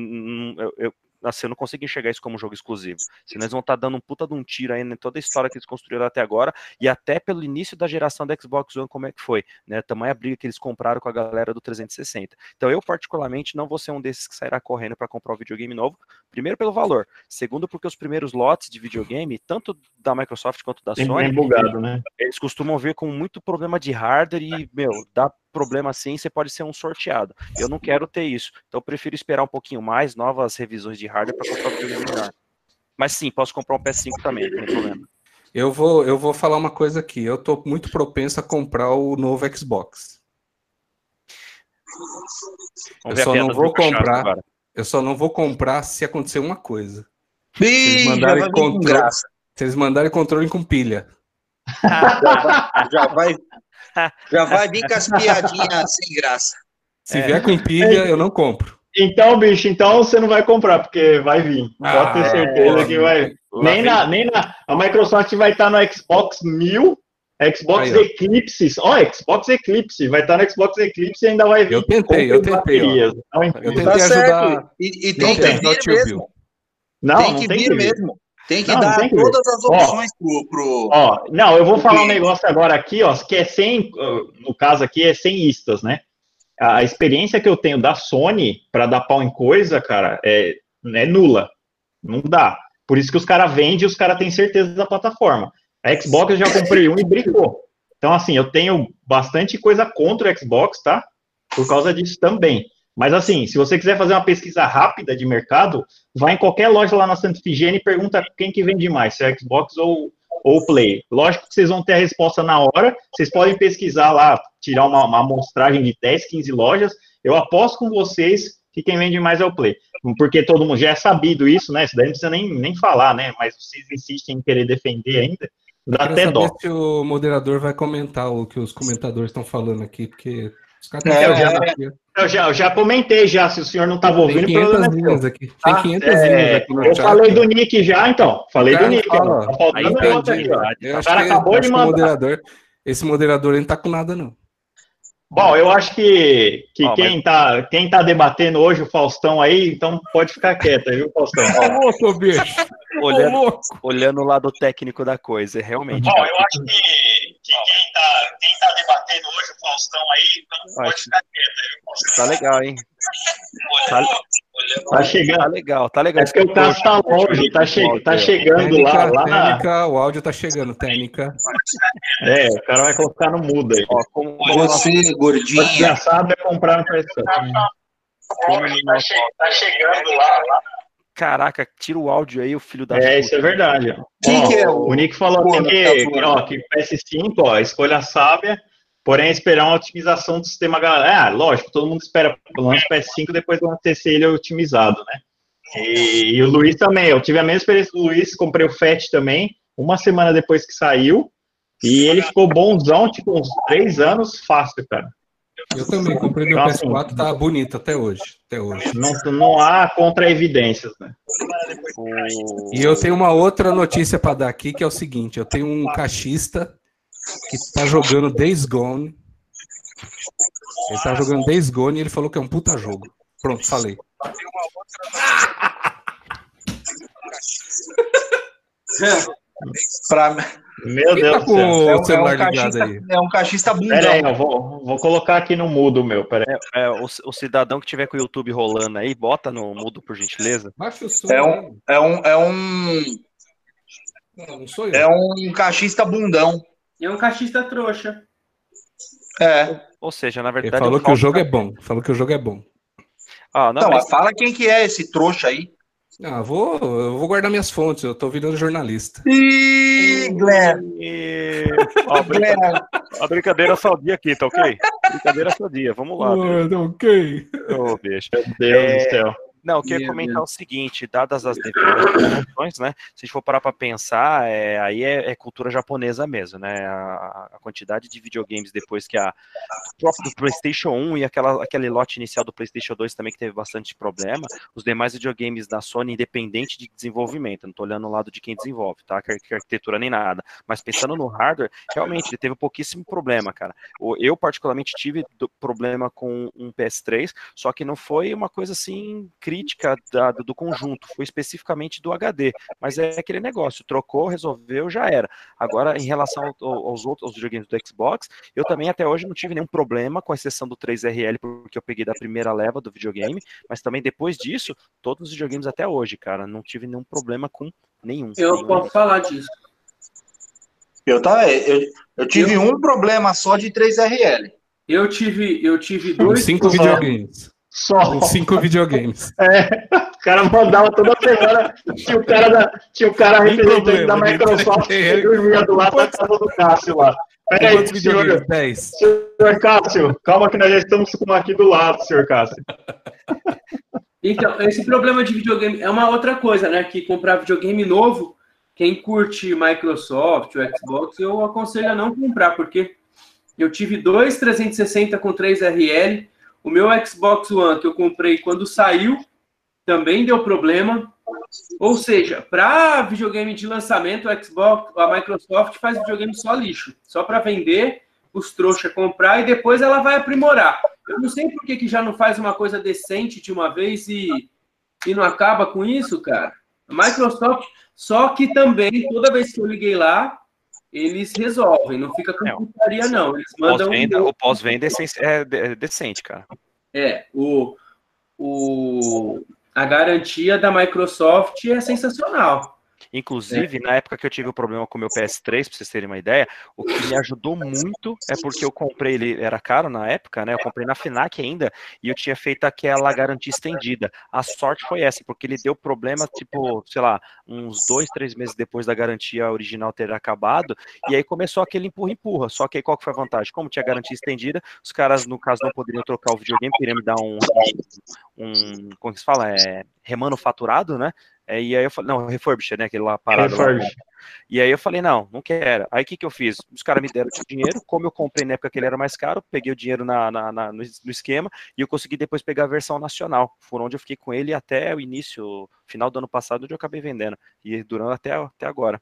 eu, eu assim, eu não consigo enxergar isso como um jogo exclusivo. Senão eles vão estar tá dando um puta de um tiro aí em toda a história que eles construíram até agora, e até pelo início da geração da Xbox One, como é que foi, né? Tamanha briga que eles compraram com a galera do 360. Então eu, particularmente, não vou ser um desses que sairá correndo para comprar um videogame novo, primeiro pelo valor, segundo porque os primeiros lotes de videogame, tanto da Microsoft quanto da Sony, bugado, né? eles costumam ver com muito problema de hardware e, meu, dá problema assim, você pode ser um sorteado. Eu não quero ter isso. Então eu prefiro esperar um pouquinho mais, novas revisões de hardware para comprar o videogame melhor. Mas sim, posso comprar um PS5 também, não tem problema. Eu vou, eu vou falar uma coisa aqui. Eu tô muito propenso a comprar o novo Xbox. Vamos eu só não vou comprar. Eu só não vou comprar se acontecer uma coisa. se eles mandarem controle, se eles mandarem controle com pilha. já, vai, já vai vir com as piadinhas sem graça. Se é. vier com pilha, eu não compro. Então, bicho, então você não vai comprar, porque vai vir. Ah, Pode ter certeza é, que vai. Nem na, nem na. A Microsoft vai estar no Xbox 1000, Xbox Aí, Eclipse. Ó, oh, Xbox Eclipse. Vai estar no Xbox Eclipse e ainda vai vir. Eu tentei, eu tentei. Então, eu tentei tá ajudar. E, e tem que vir mesmo. Não, tem que vir mesmo. Tem que não, dar tem que todas as opções ó, pro, pro. Ó, não, eu vou falar um negócio agora aqui, ó, que é sem. No caso aqui, é sem istas, né? A experiência que eu tenho da Sony para dar pau em coisa, cara, é, é nula. Não dá. Por isso que os caras vendem e os caras têm certeza da plataforma. A Xbox eu já comprei um e brincou. Então, assim, eu tenho bastante coisa contra o Xbox, tá? por causa disso também. Mas assim, se você quiser fazer uma pesquisa rápida de mercado, vai em qualquer loja lá na Santa Figênia e pergunta quem que vende mais, se é Xbox ou, ou Play. Lógico que vocês vão ter a resposta na hora, vocês podem pesquisar lá, tirar uma, uma amostragem de 10, 15 lojas, eu aposto com vocês que quem vende mais é o Play. Porque todo mundo já é sabido isso, né? Isso daí não precisa nem, nem falar, né? Mas vocês insistem em querer defender ainda. Dá até dó. se o moderador vai comentar o que os comentadores estão falando aqui, porque É, eu já-. Eu já, eu já comentei já, se o senhor não estava Tem ouvindo, problema 500 é seu. linhas aqui. Tem Ah, 500 é, linhas aqui no eu chat. falei do Nick já, então. Falei do Cara, Nick. fala. Tá faltando entendi. aqui, O cara que, acabou de mandar. moderador, esse moderador ele não tá com nada, não. Bom, eu acho que, que Ó, quem, tá, quem tá debatendo hoje, o Faustão aí, então pode ficar quieto, viu, Faustão? Ô, louco, bicho! Olhando, olhando o lado técnico da coisa, realmente. Bom, cara, eu acho que, que quem, tá, quem tá debatendo hoje, o Faustão aí, então pode Acho- ficar quieto, tá legal, hein? Tá, Tá tá chegando. legal, tá legal. É porque o Cássio tá longe, tá, che tá chegando lá, Técnica, lá na. técnica, o áudio tá chegando, técnica. É, o cara vai colocar no mudo aí. Ó, como, Você, O gordinha. engraçado é comprar no PlayStation. Tá, tá chegando lá, lá. Caraca, tira o áudio aí, o filho da É, puta. isso é verdade. Quem Ó, que é o- o Nick falou aqui tá que, ó, que PS5, ó, escolha sábia, porém esperar uma otimização do sistema. Ah, lógico, todo mundo espera pelo menos PS5 depois do acontecer ele otimizado, né? E, e o Luiz também, eu tive a mesma experiência do Luiz, comprei o FAT também, uma semana depois que saiu, e ele ficou bonzão, tipo, uns três anos fácil, cara. Eu também comprei meu Nossa. PS4, tá bonito até hoje. Até hoje. Não, não há contra-evidências, né? O- E eu tenho uma outra notícia para dar aqui, que é o seguinte: eu tenho um cachista que tá jogando Days Gone. Ele tá jogando Days Gone e ele falou que é um puta jogo. Pronto, falei. Pra... Meu Quem Deus tá do céu. o É um, é celular um ligado cachista, aí? é um cachista Pera aí, bundão. eu vou, vou colocar aqui no mudo, meu, pera aí. É, é, o, o cidadão que tiver com o YouTube rolando aí, bota no mudo, por gentileza. Baixa o som. É um-. É um, é um, Não, não sou eu. é um cachista bundão. É um cachista trouxa. É. Ou seja, na Ele verdade. falou o que o jogo é bom. Falou que o jogo é bom. Ah, não, Então, mas fala quem que é esse trouxa aí. Ah, vou, eu vou guardar minhas fontes, eu tô virando jornalista. Ih, Glenn, E- Ó, a, brinca- Glenn. a brincadeira sadia aqui, tá ok? Brincadeira sadia, vamos lá. bicho. Ah, ok. Ô, bicho. Meu Deus É, do céu. Não, eu queria Meu comentar o seguinte, dadas as devidas proporções, né? Se a gente for parar para pensar, é, aí é, é cultura japonesa mesmo, né? A, a quantidade de videogames depois que a o próprio do PlayStation 1 e aquela, aquele lote inicial do PlayStation 2 também que teve bastante problema, os demais videogames da Sony, independente de desenvolvimento, não tô olhando o lado de quem desenvolve, tá? Que, que arquitetura nem nada, mas pensando no hardware, realmente ele teve pouquíssimo problema, cara. Eu, particularmente, tive problema com um PS3, só que não foi uma coisa assim crítica da- do conjunto, foi especificamente do HD. Mas é aquele negócio, trocou, resolveu, já era. Agora, em relação ao- ao- aos outros aos videogames do Xbox, eu também até hoje não tive nenhum problema, com exceção do 3RL, porque eu peguei da primeira leva do videogame, mas também depois disso, todos os videogames até hoje, cara, não tive nenhum problema com nenhum. Eu nenhum. posso falar disso. Eu, tá, eu, eu tive um problema só de 3RL. Eu tive, eu tive dois. cinco videogames. Só. Uns cinco videogames. É, o cara mandava toda semana. Tinha o cara, da, tinha o cara representante da problema, gente. Microsoft que dormia do lado da casa do Cássio lá. Peraí, senhor, senhor Cássio, calma que nós já estamos com aqui do lado, senhor Cássio. Então, esse problema de videogame é uma outra coisa, né? Que comprar videogame novo, quem curte Microsoft, o Xbox, eu aconselho a não comprar, porque eu tive dois 360 com 3RL, o meu Xbox One que eu comprei quando saiu também deu problema. Ou seja, para videogame de lançamento, o Xbox, a Microsoft faz videogame só lixo, só para vender, os trouxa comprar e depois ela vai aprimorar. Eu não sei por que, que já não faz uma coisa decente de uma vez e, e não acaba com isso, cara. A Microsoft, só que também, toda vez que eu liguei lá, eles resolvem, não fica com É, putaria, não. Eles mandam. Pós-venda, um- o pós-venda é, é é decente, cara. É, o, o, a garantia da Microsoft é sensacional. Inclusive, na época que eu tive o problema com o meu PS3, pra vocês terem uma ideia, o que me ajudou muito é porque eu comprei ele, era caro na época, né? Eu comprei na FINAC ainda, e eu tinha feito aquela garantia estendida. A sorte foi essa, porque ele deu problema, tipo, sei lá, uns dois, três meses depois da garantia original ter acabado, e aí começou aquele empurra-empurra. Só que aí qual que foi a vantagem? Como tinha garantia estendida, os caras, no caso, não poderiam trocar o videogame, queriam me dar um, um, como que se fala? É, remanufaturado, né? É, e aí eu falei, não, refurbished, né? Aquele lá parado. Lá. E aí eu falei, não, não quero. Aí o que, que eu fiz? Os caras me deram dinheiro, como eu comprei na época que ele era mais caro, peguei o dinheiro na, na, na no, no, esquema e eu consegui depois pegar a versão nacional. Por onde eu fiquei com ele até o início, final do ano passado, onde eu acabei vendendo. E durando até, até agora.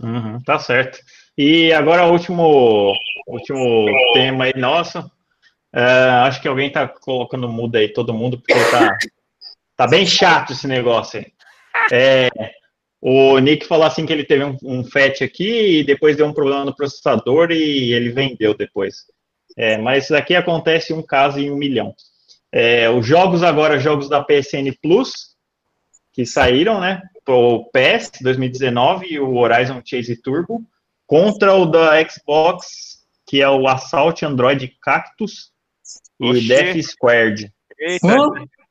Uhum, tá certo. E agora o último, último tema aí nosso. É, acho que alguém tá colocando muda aí, todo mundo, porque tá, tá bem chato esse negócio aí. É, o Nick falou assim que ele teve um, um FAT aqui e depois deu um problema no processador e ele vendeu depois. É, mas isso aqui acontece um caso em um milhão. É, os jogos agora, jogos da PSN Plus, que saíram, né? O PES 2019 e o Horizon Chase Turbo, contra o da Xbox, que é o Assault Android Cactus, e Death Squared. Eita,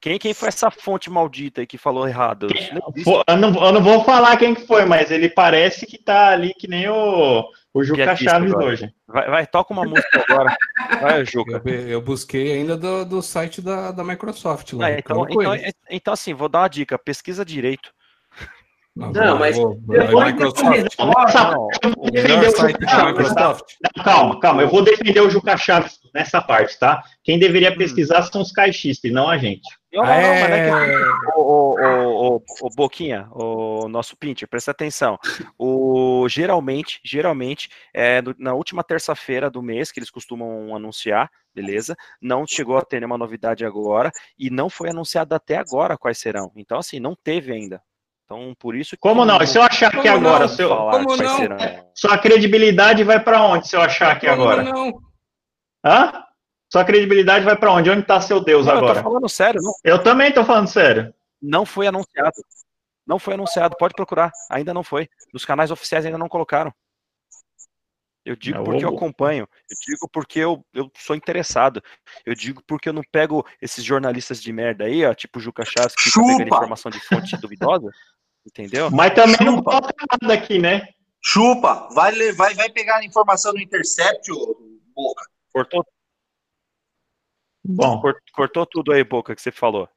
quem, quem foi essa fonte maldita aí que falou errado? Eu, eu, não, eu não vou falar quem que foi, mas ele parece que tá ali que nem o, o Juca Chaves agora. hoje. Vai, vai, toca uma música agora. Vai, Juca. Eu, eu, busquei ainda do, do site da, da Microsoft lá. Ah, então, então, então, assim, vou dar uma dica: pesquisa direito. Não, não mas vou, Microsoft. Calma, calma, eu vou defender o Juca Chaves nessa parte, tá? Quem deveria hum. pesquisar são os caixistas e não a gente. Não, não, é... mas é que... o, o, o, o, Boquinha, o nosso Pinter, presta atenção. O, geralmente, geralmente, é, na última terça-feira do mês que eles costumam anunciar, beleza? Não chegou a ter nenhuma novidade agora e não foi anunciado até agora quais serão. Então, assim, não teve ainda. Então, por isso Como não? se eu achar que agora, seu, como não? sua credibilidade vai para onde se eu achar que agora? Não? Hã? Sua credibilidade vai para onde? Onde está seu Deus não, agora? Eu tô falando sério, não. Eu também estou falando sério. Não foi anunciado. Não foi anunciado. Pode procurar. Ainda não foi. Os canais oficiais ainda não colocaram. Eu digo é porque eu acompanho, eu digo porque eu, eu sou interessado, eu digo porque eu não pego esses jornalistas de merda aí, ó, tipo Juca Chaves, que fica pegando informação de fonte duvidosa, Entendeu? Mas também Chupa. não coloca nada aqui, né? Chupa, vai, vai, vai pegar a informação no Intercept, Boca. Cortou? Bom. Cortou tudo aí, Boca, que você falou.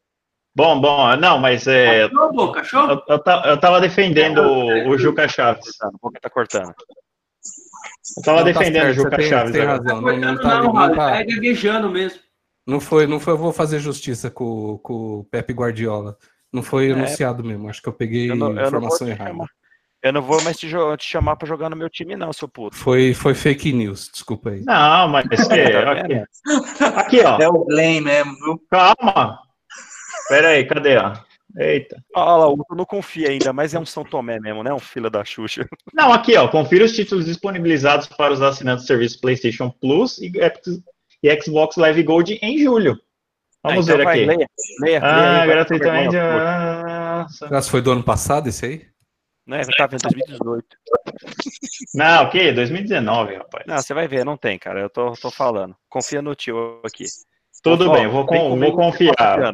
Bom, bom, não, mas é. Show, Boca, show. Eu, eu, eu tava defendendo o, o Juca Chaves. O Boca tá cortando. Eu tava não, tá defendendo tá o Juca tem, Chaves. Tem razão. Não, não, tá, não, não tá... é gaguejando mesmo. Não foi, não foi, eu vou fazer justiça com, com o Pepe Guardiola. Não foi é. anunciado mesmo. Acho que eu peguei eu não, informação eu errada. Eu não vou mais te, te chamar para jogar no meu time, não, seu puto. Foi, foi fake news, desculpa aí. Não, mas é, aqui. aqui, ó. É o Glenn mesmo, viu? Calma. Pera aí, cadê, ó? Eita. Olha lá, o não confia ainda, mas é um São Tomé mesmo, né? Um fila da Xuxa. Não, aqui, ó. Confira os títulos disponibilizados para os assinantes do serviço PlayStation Plus e, e Xbox Live Gold em julho. Vamos ah, então ver vai, aqui. Leia, leia, ah, leia gratuitamente. Ah, foi do ano passado esse aí? Não, é, tá vendo 2018. Não, o quê? 2019, rapaz. Não, você vai ver, não tem, cara. Eu tô, tô falando. Confia no tio aqui. Tudo bem, vou, com, vou confiar.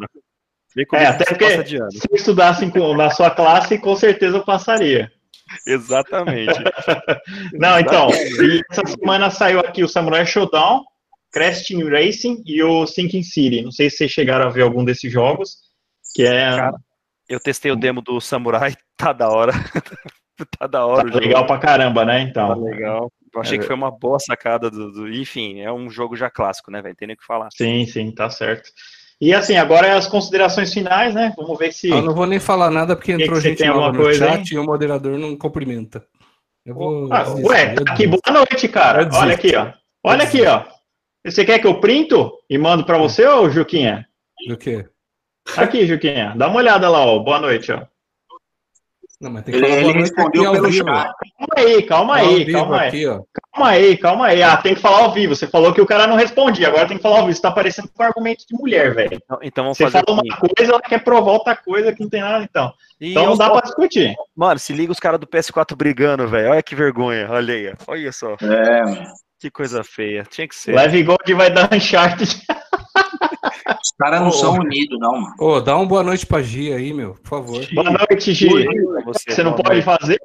É, até porque se eu estudasse na sua classe, com certeza eu passaria. Exatamente. não, então, essa semana saiu aqui o Samurai Showdown, Crash Team Racing e o Sinking City. Não sei se vocês chegaram a ver algum desses jogos, que é... Cara, eu testei o demo do Samurai, tá da hora. tá da hora. Tá legal pra caramba, né, então. Tá legal. Eu achei é. que foi uma boa sacada do, do, Enfim, é um jogo já clássico, né, velho? Tem nem o que falar. Sim, sim, tá certo. E assim, agora é as considerações finais, né? Vamos ver se. Eu não vou nem falar nada porque entrou que gente nova no coisa, chat hein? e o moderador não cumprimenta. Eu vou. Ah, ué, aqui, boa noite, cara. Olha aqui, ó. Olha aqui, ó. Você quer que eu printo e mando para você, ô Juquinha? Do quê? Aqui, Juquinha. Dá uma olhada lá, ó. Boa noite, ó. Não, mas tem que Ele, falar ele respondeu pelo vivo. chat. Calma aí, calma Ao aí, calma aí. aqui, ó. Calma aí, calma aí. Ah, tem que falar ao vivo. Você falou que o cara não respondia, agora tem que falar ao vivo. Você tá parecendo com argumento de mulher, velho. Então, então vamos Você fazer fala assim. uma coisa, ela quer provar outra coisa que não tem nada, então. Ih, Então não dá só- pra discutir. Mano, se liga os caras do PS4 brigando, velho. Olha que vergonha. Olha aí. ó. Olha só. É, mano. Que coisa feia. Tinha que ser. Leve Gold vai dar Uncharted. os caras não são unidos, não, mano. Ô, dá uma boa noite pra Gia aí, meu, por favor. Boa noite, Gi. Você, Você não pode noite. fazer?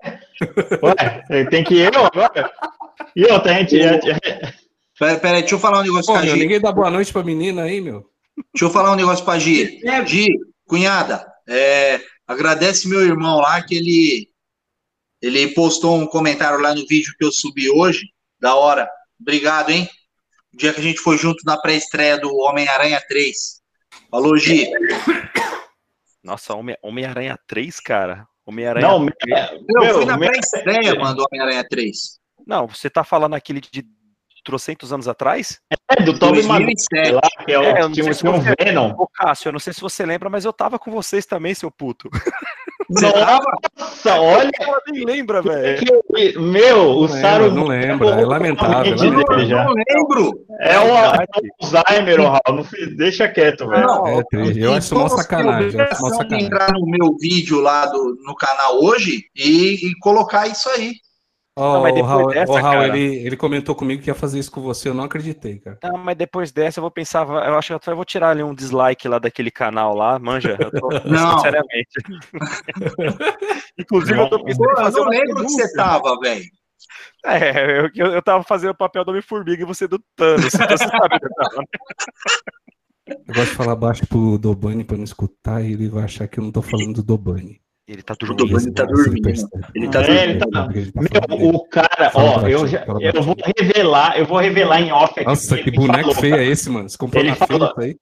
Ué, tem que eu agora? E outra, a gente. gente- Pera, deixa eu falar um negócio Pô, pra Gi. ninguém dá boa noite pra menina aí, meu. Deixa eu falar um negócio pra Gi. Gi, cunhada, é, agradece meu irmão lá que ele ele postou um comentário lá no vídeo que eu subi hoje. Da hora. Obrigado, hein? O dia que a gente foi junto na pré-estreia do Homem-Aranha 3. Falou, Gi. Nossa, Homem- Homem-Aranha 3, cara. Homem-Aranha. Não, meu, Eu fui na pré-estreia, mano, do Homem-Aranha 3. Não, você tá falando aquele de trocentos anos atrás? é do Tobey Maguire 2007. lá, que é o É, eu não tinha, sei se tinha um você- Venom. Ô, Cássio, eu não sei se você lembra, mas eu tava com vocês também, seu puto. Você tava? Nossa, olha Ela nem lembra, velho. meu, o Não Saro lembra, não lembra, é lamentável, não lembro. É o Verdade. Alzheimer, o Raul. Deixa quieto, velho. Não, É, eu acho isso uma sacanagem. Eu entrar no meu vídeo lá do, no canal hoje e, e colocar isso aí. Ó, Não, mas o Raul, dessa, o Raul, cara- ele, ele comentou comigo que ia fazer isso com você, eu não acreditei, cara. Ah, mas depois dessa eu vou pensar, eu acho que eu vou tirar ali um dislike lá daquele canal lá, manja. Eu tô, Não. Sinceramente. Inclusive, eu tô pensando Pô, eu não lembro que você tava, velho. É, eu, eu, eu tava fazendo o papel do Homem-Formiga e você do Thanos. Então você sabe que eu tava. Eu gosto de falar baixo pro Dobani pra não escutar e ele vai achar que eu não tô falando do Dobani. Ele tá O dormindo. Dobani tá dormindo. Ele tá É, dormindo. ele tá- Porque ele tá Meu, o cara, ó, eu, já, eu vou revelar, eu vou revelar em off aqui. Nossa, ele que me boneco falou, feio cara. é esse, mano? Você comprou Ele na feira falou- isso aí?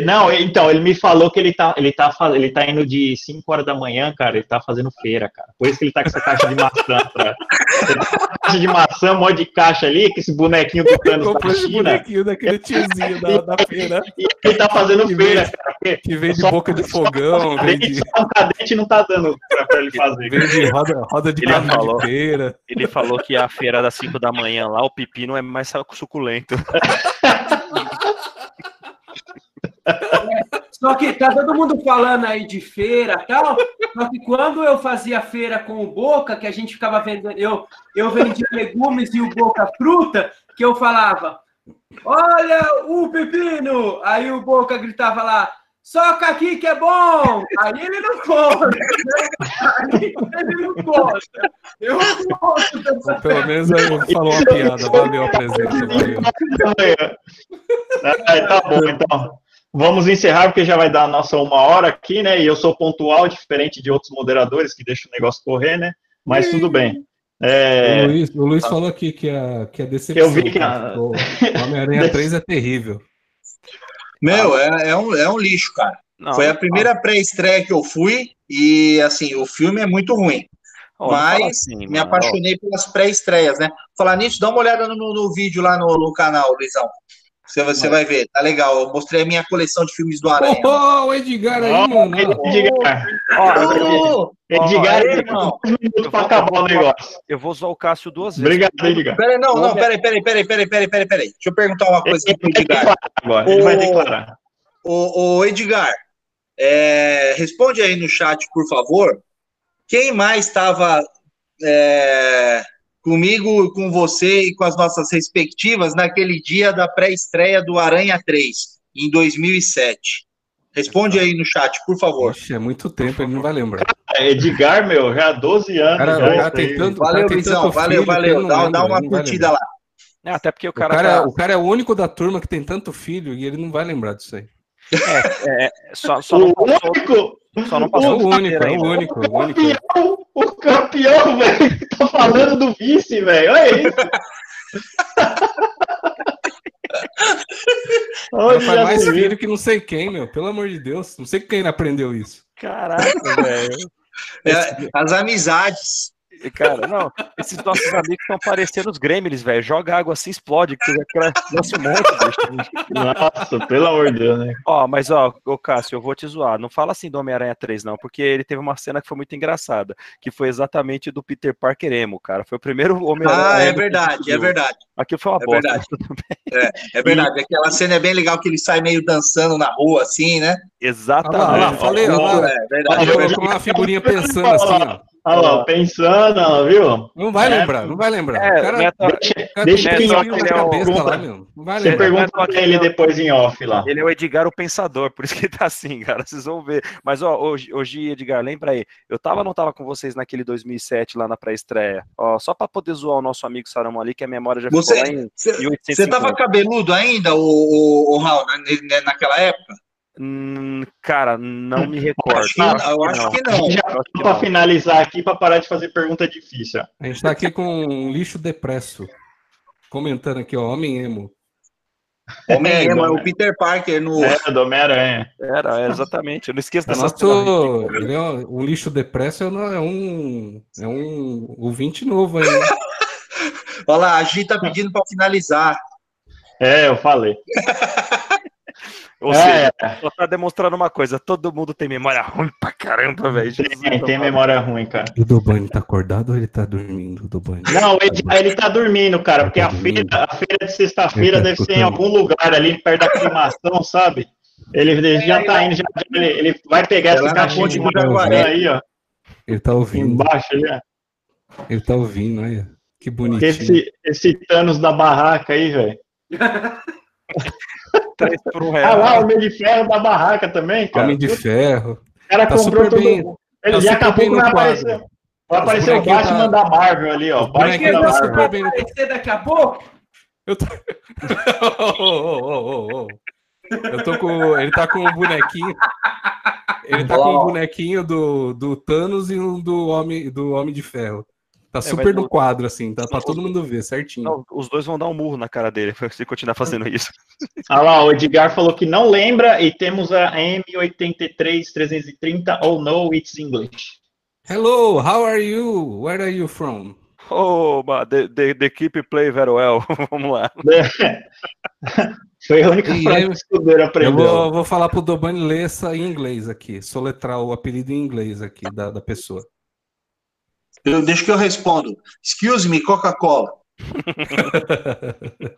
Não, então, ele me falou que ele tá, ele tá, ele tá indo de 5 horas da manhã, cara, ele tá fazendo feira, cara. Por isso que ele tá com essa caixa de maçã. Ele tá com caixa de maçã, um monte de caixa ali, que esse bonequinho do Thanos da esse China. bonequinho daquele tiozinho da, da feira E ele tá fazendo Que feira, vem- cara. Que vem de boca de fogão, só um cadete não tá dando pra, pra ele fazer. vem de roda, roda de Ele falou. de feira. Ele falou que a feira das 5 da manhã lá, o pepino é mais suculento. Só que tá todo mundo falando aí de feira e tal. Só que quando eu fazia feira com o Boca, que a gente ficava vendendo, eu, eu vendia legumes e o Boca fruta, que eu falava: Olha o pepino! Aí o Boca gritava lá. Soca aqui que é bom! Aí ele não conta. né? Aí ele não conta. Eu conto dessa Pelo menos ele falou uma piada. Valeu a presença, valeu. Ah, tá bom, então. Vamos encerrar, porque já vai dar a nossa uma hora aqui, né? E eu sou pontual, diferente de outros moderadores que deixam o negócio correr, né? Mas tudo bem. É, O Luiz, o Luiz falou aqui que a, que a decepção. Eu vi que a- O Homem-Aranha 3 é terrível. Meu, é, é um, é um lixo, cara. Não, Foi a primeira pré-estreia que eu fui e, assim, o filme é muito ruim. fala mas assim, me mano. apaixonei pelas pré-estreias, né? Falar nisso, dá uma olhada no, no- no vídeo lá no, no canal, Luizão. Você, você vai ver, tá legal. Eu mostrei a minha coleção de filmes do Aranha. Oh, o Edgar aí, Ó, mano. Edgar, Ô, Edgar, aí, tem irmão. minutos pra acabar o negócio. Eu vou zoar o Cássio duas vezes. Obrigado, Edgar. Peraí, não, não, peraí, peraí, peraí, peraí, peraí, peraí, peraí. Deixa eu perguntar uma coisa aqui pro Edgar. agora. Ele vai declarar. Ô, ô, Edgar, é, responde aí no chat, por favor. Quem mais estava é, comigo, com você e com as nossas respectivas naquele dia da pré-estreia do Aranha 3, em 2007? Responde aí no chat, por favor. É muito tempo, ele não vai lembrar. Edgar, meu, já há 12 anos. Cara, já, o cara isso tem tanto- Valeu, cara tem Luizão. tanto Valeu, valeu. Dá, lembra, dá uma curtida lá. É, até porque o O cara, cara, tá- o cara é o único da turma que tem tanto filho e ele não vai lembrar disso aí. É, só, só não O passou, único, só não É passou o único, é o único, é o único. campeão, o campeão, velho. Tá falando do vice, velho. Olha isso. Olha faz mais filho que não sei quem, meu. Pelo amor de Deus. Não sei quem aprendeu isso. Caraca, velho. É, as amizades. Cara, não, esses nossos amigos estão parecendo os gremlins, velho. Joga água assim, explode, que um monte, bicho. Nossa, pelo amor de Deus, né? Ó, mas ó, ô Cássio, eu vou te zoar. Não fala assim do Homem-Aranha 3, não, porque ele teve uma cena que foi muito engraçada, que foi exatamente do Peter Parker emo, cara. Foi o primeiro Homem-Aranha. Ah, é verdade, é verdade. Aquilo foi uma É bosta. verdade. bem. É verdade. Aquela cena é bem legal que ele sai meio dançando na rua, assim, né? Exatamente. Olha lá, falei, olha lá. É verdade. Ele colocou uma figurinha pensando assim, ó. Olha lá, pensando, ó, viu? Não vai É. lembrar, não vai lembrar. É, o cara, Neto, Deixa, o cara deixa Neto, na ele é o- cabeça pergunta. lá, meu. Não vai Você lembrar. pergunta Neto, pra ele depois em off lá. Ele é o Edgar o Pensador, por isso que ele tá assim, cara. Vocês vão ver. Mas, ó, hoje, hoje Edgar, lembra aí. Eu tava ou não tava com vocês naquele 2007 lá na pré-estreia? Ó, só pra poder zoar o nosso amigo Saramão ali, que a memória já ficou lá em Você 1850. você tava cabeludo ainda, o, o, o Raul, naquela época? Hum, cara, não me recordo. Acho que, eu acho que não. Já Eu acho que pra não. finalizar aqui, pra parar de fazer pergunta difícil. A gente tá aqui com um lixo depresso. Comentando aqui, ó, homem emo. Homem É, emo, é o Peter Parker no. É, do Homem-Aranha. Era, é, exatamente. Eu não esqueço dessa nosso, ele é um, um lixo depresso, é um- é um, é ouvinte novo aí. né? Olha lá, a Gi tá pedindo pra finalizar. É, eu falei. Ou É, seja, só tá demonstrando uma coisa: todo mundo tem memória ruim pra caramba, velho. Tem, tem memória ruim, cara. O Dobani tá acordado ou ele tá dormindo, Dobani? Não, ele, ele tá dormindo, cara, porque Tá a feira, dormindo. a feira de sexta-feira Ele tá deve ser em algum lugar ali perto da aclimação, sabe? Ele, ele já tá indo, já, ele, ele vai pegar essa caixinha de Jaguaré. aí, ó, Ele tá ouvindo. embaixo ali, ó. Ele tá ouvindo, olha. Que bonitinho. Esse, esse Thanos da barraca aí, velho. Três por um Ah real. lá, o Homem de Ferro da barraca também, cara. Homem de ferro. O cara Tá comprou tudo. bem- Ele tá já acabou que no vai quadro. aparecer. Vai aparecer o Batman tá- da Marvel ali, ó. bonequinhos Batman da tá Marvel. no Aparecer daqui a pouco? Eu tô... Ô, ô, ô. Eu tô com. Ele tá com um bonequinho. Ele tá com um bonequinho do, do Thanos e um do Homem, do Homem de Ferro. Tá super mas no quadro, assim, tá pra todo mundo ver certinho. Não, os dois vão dar um murro na cara dele se continuar fazendo isso. Ah lá, o Edgar falou que não lembra e temos a M83330 ou no, it's English. Hello, how are you? Where are you from? Oh, the, the, the keep play very well. Vamos lá. Foi a única E frase eu- que o escudeiro Eu aprendeu. vou, vou falar pro Dobani ler essa em inglês aqui, soletrar o apelido em inglês aqui da, da pessoa. Eu, deixa que eu respondo. Excuse me, Coca-Cola.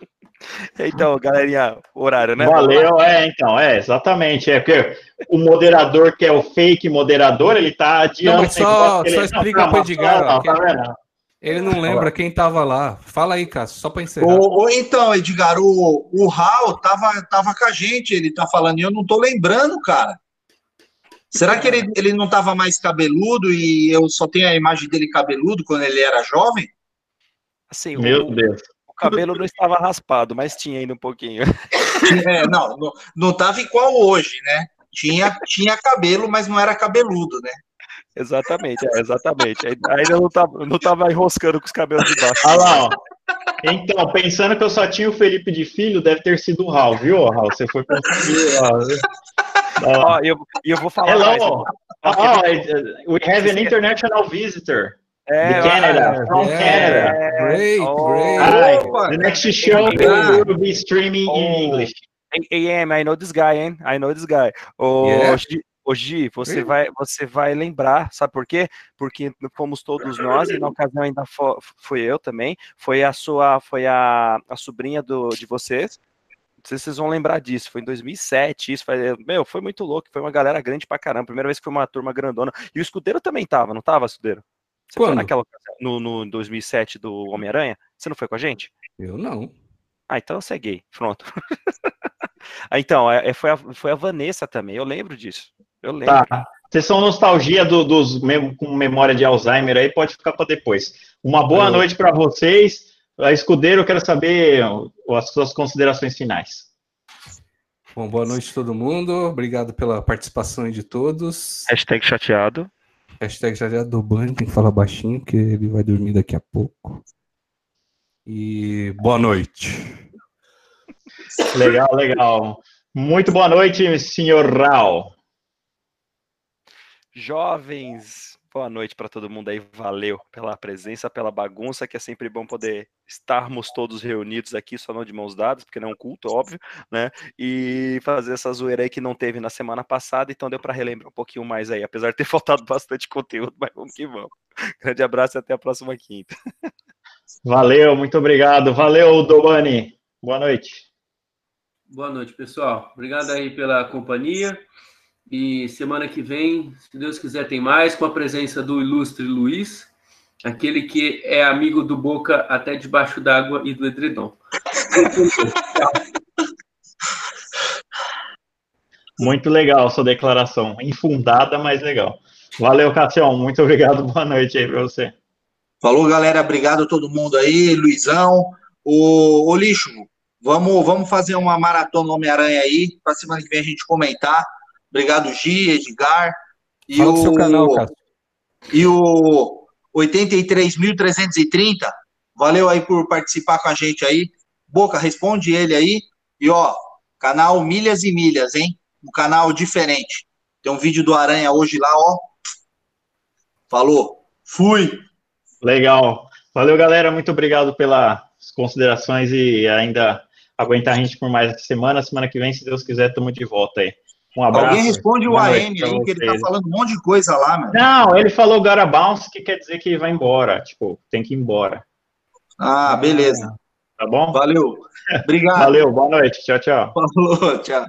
Então, galerinha, horário, né? Valeu, é, então, é, exatamente. É porque o moderador, que é o fake moderador, ele tá adiando. Não, só- só ele- explica Não, pro mas Edgar, tá vendo? Ele não lembra quem tava lá. Fala aí, Cássio, só pra encerrar. Ou, ou então, Edgar, o, o Raul tava, tava com a gente, ele tá falando, e eu não tô lembrando, cara. Será que ele, ele não tava mais cabeludo e eu só tenho a imagem dele cabeludo quando ele era jovem? Assim, Meu o, Deus. o cabelo não estava raspado, mas tinha ainda um pouquinho. É, não, não, não tava igual hoje, né? Tinha, tinha cabelo, mas não era cabeludo, né? Exatamente, é, exatamente. Aí- Ainda não tava, não tava enroscando com os cabelos de baixo. Olha lá, ó. Então, pensando que eu só tinha o Felipe de filho, deve ter sido o Raul, viu, Raul? Você foi conseguir. ó. E eu, eu vou falar mais. Hello. Oh, we have an international visitor. É, The Canada, ah, from yeah. Canada. Great, Oh. great. Hi. Opa. The next show will be streaming in Oh. English. AM, I know this guy, hein? I know this guy. Ô, Yeah? Gi, você vai, você vai lembrar, sabe por quê? Porque fomos todos nós, e na ocasião ainda fo, fui eu também, foi a sua, foi a, a sobrinha do, de vocês, não sei se vocês vão lembrar disso, foi em 2007, isso, foi, meu, foi muito louco, foi uma galera grande pra caramba, primeira vez que foi uma turma grandona, e o Escudeiro também tava, não tava, Escudeiro? Você foi Quando? naquela ocasião, no, no 2007 do Homem-Aranha? Você não foi com a gente? Eu não. Ah, então você é gay. Pronto. Ah, então, é, é- foi, a, foi a Vanessa também. Eu lembro disso. Eu lembro. Tá. Vocês são nostalgia do- dos mem- com memória de Alzheimer aí, pode ficar para depois. Uma boa Eu- noite para vocês. A Escudeiro, eu quero saber as suas considerações finais. Bom, boa noite a todo mundo. Obrigado pela participação de todos. Hashtag chateado. Hashtag já do banho, tem que falar baixinho, porque ele vai dormir daqui a pouco. E boa noite. Legal, legal. Muito boa noite, senhor Raul. Jovens, Boa noite para todo mundo aí. Valeu pela presença, pela bagunça, que é sempre bom poder estarmos todos reunidos aqui, só não de mãos dadas, porque não é um culto, óbvio, né? E fazer essa zoeira aí que não teve na semana passada, então deu para relembrar um pouquinho mais aí, apesar de ter faltado bastante conteúdo, mas vamos que vamos. Grande abraço e até a próxima quinta. Valeu, muito obrigado. Valeu, Dobani. Boa noite. Boa noite, pessoal. Obrigado aí pela companhia. E semana que vem, se Deus quiser, tem mais, com a presença do ilustre Luiz, aquele que é amigo do Boca até debaixo d'água e do edredom. Muito legal sua declaração. Infundada, mas legal. Valeu, Cassião. Muito obrigado. Boa noite aí para você. Falou, galera. Obrigado a todo mundo aí. Luizão. O, o Lixo, vamos, vamos fazer uma maratona Homem-Aranha aí, para semana que vem a gente comentar. Obrigado, Gi, Edgar. E Fala o seu canal, cara. E o 83.330, valeu aí por participar com a gente aí. Boca, responde ele aí. E ó, canal Milhas e Milhas, hein? Um canal diferente. Tem um vídeo do Aranha hoje lá, ó. Falou. Fui. Legal. Valeu, galera. Muito obrigado pelas considerações e ainda aguentar a gente por mais essa semana. Semana que vem, se Deus quiser, estamos de volta aí. Um abraço. Alguém responde o AM aí, que ele tá falando um monte de coisa lá, mano. Não, ele falou bounce, que quer dizer que vai embora. Tipo, tem que ir embora. Ah, beleza. Tá bom? Valeu. Obrigado. Valeu, boa noite. Tchau, tchau. Falou, tchau.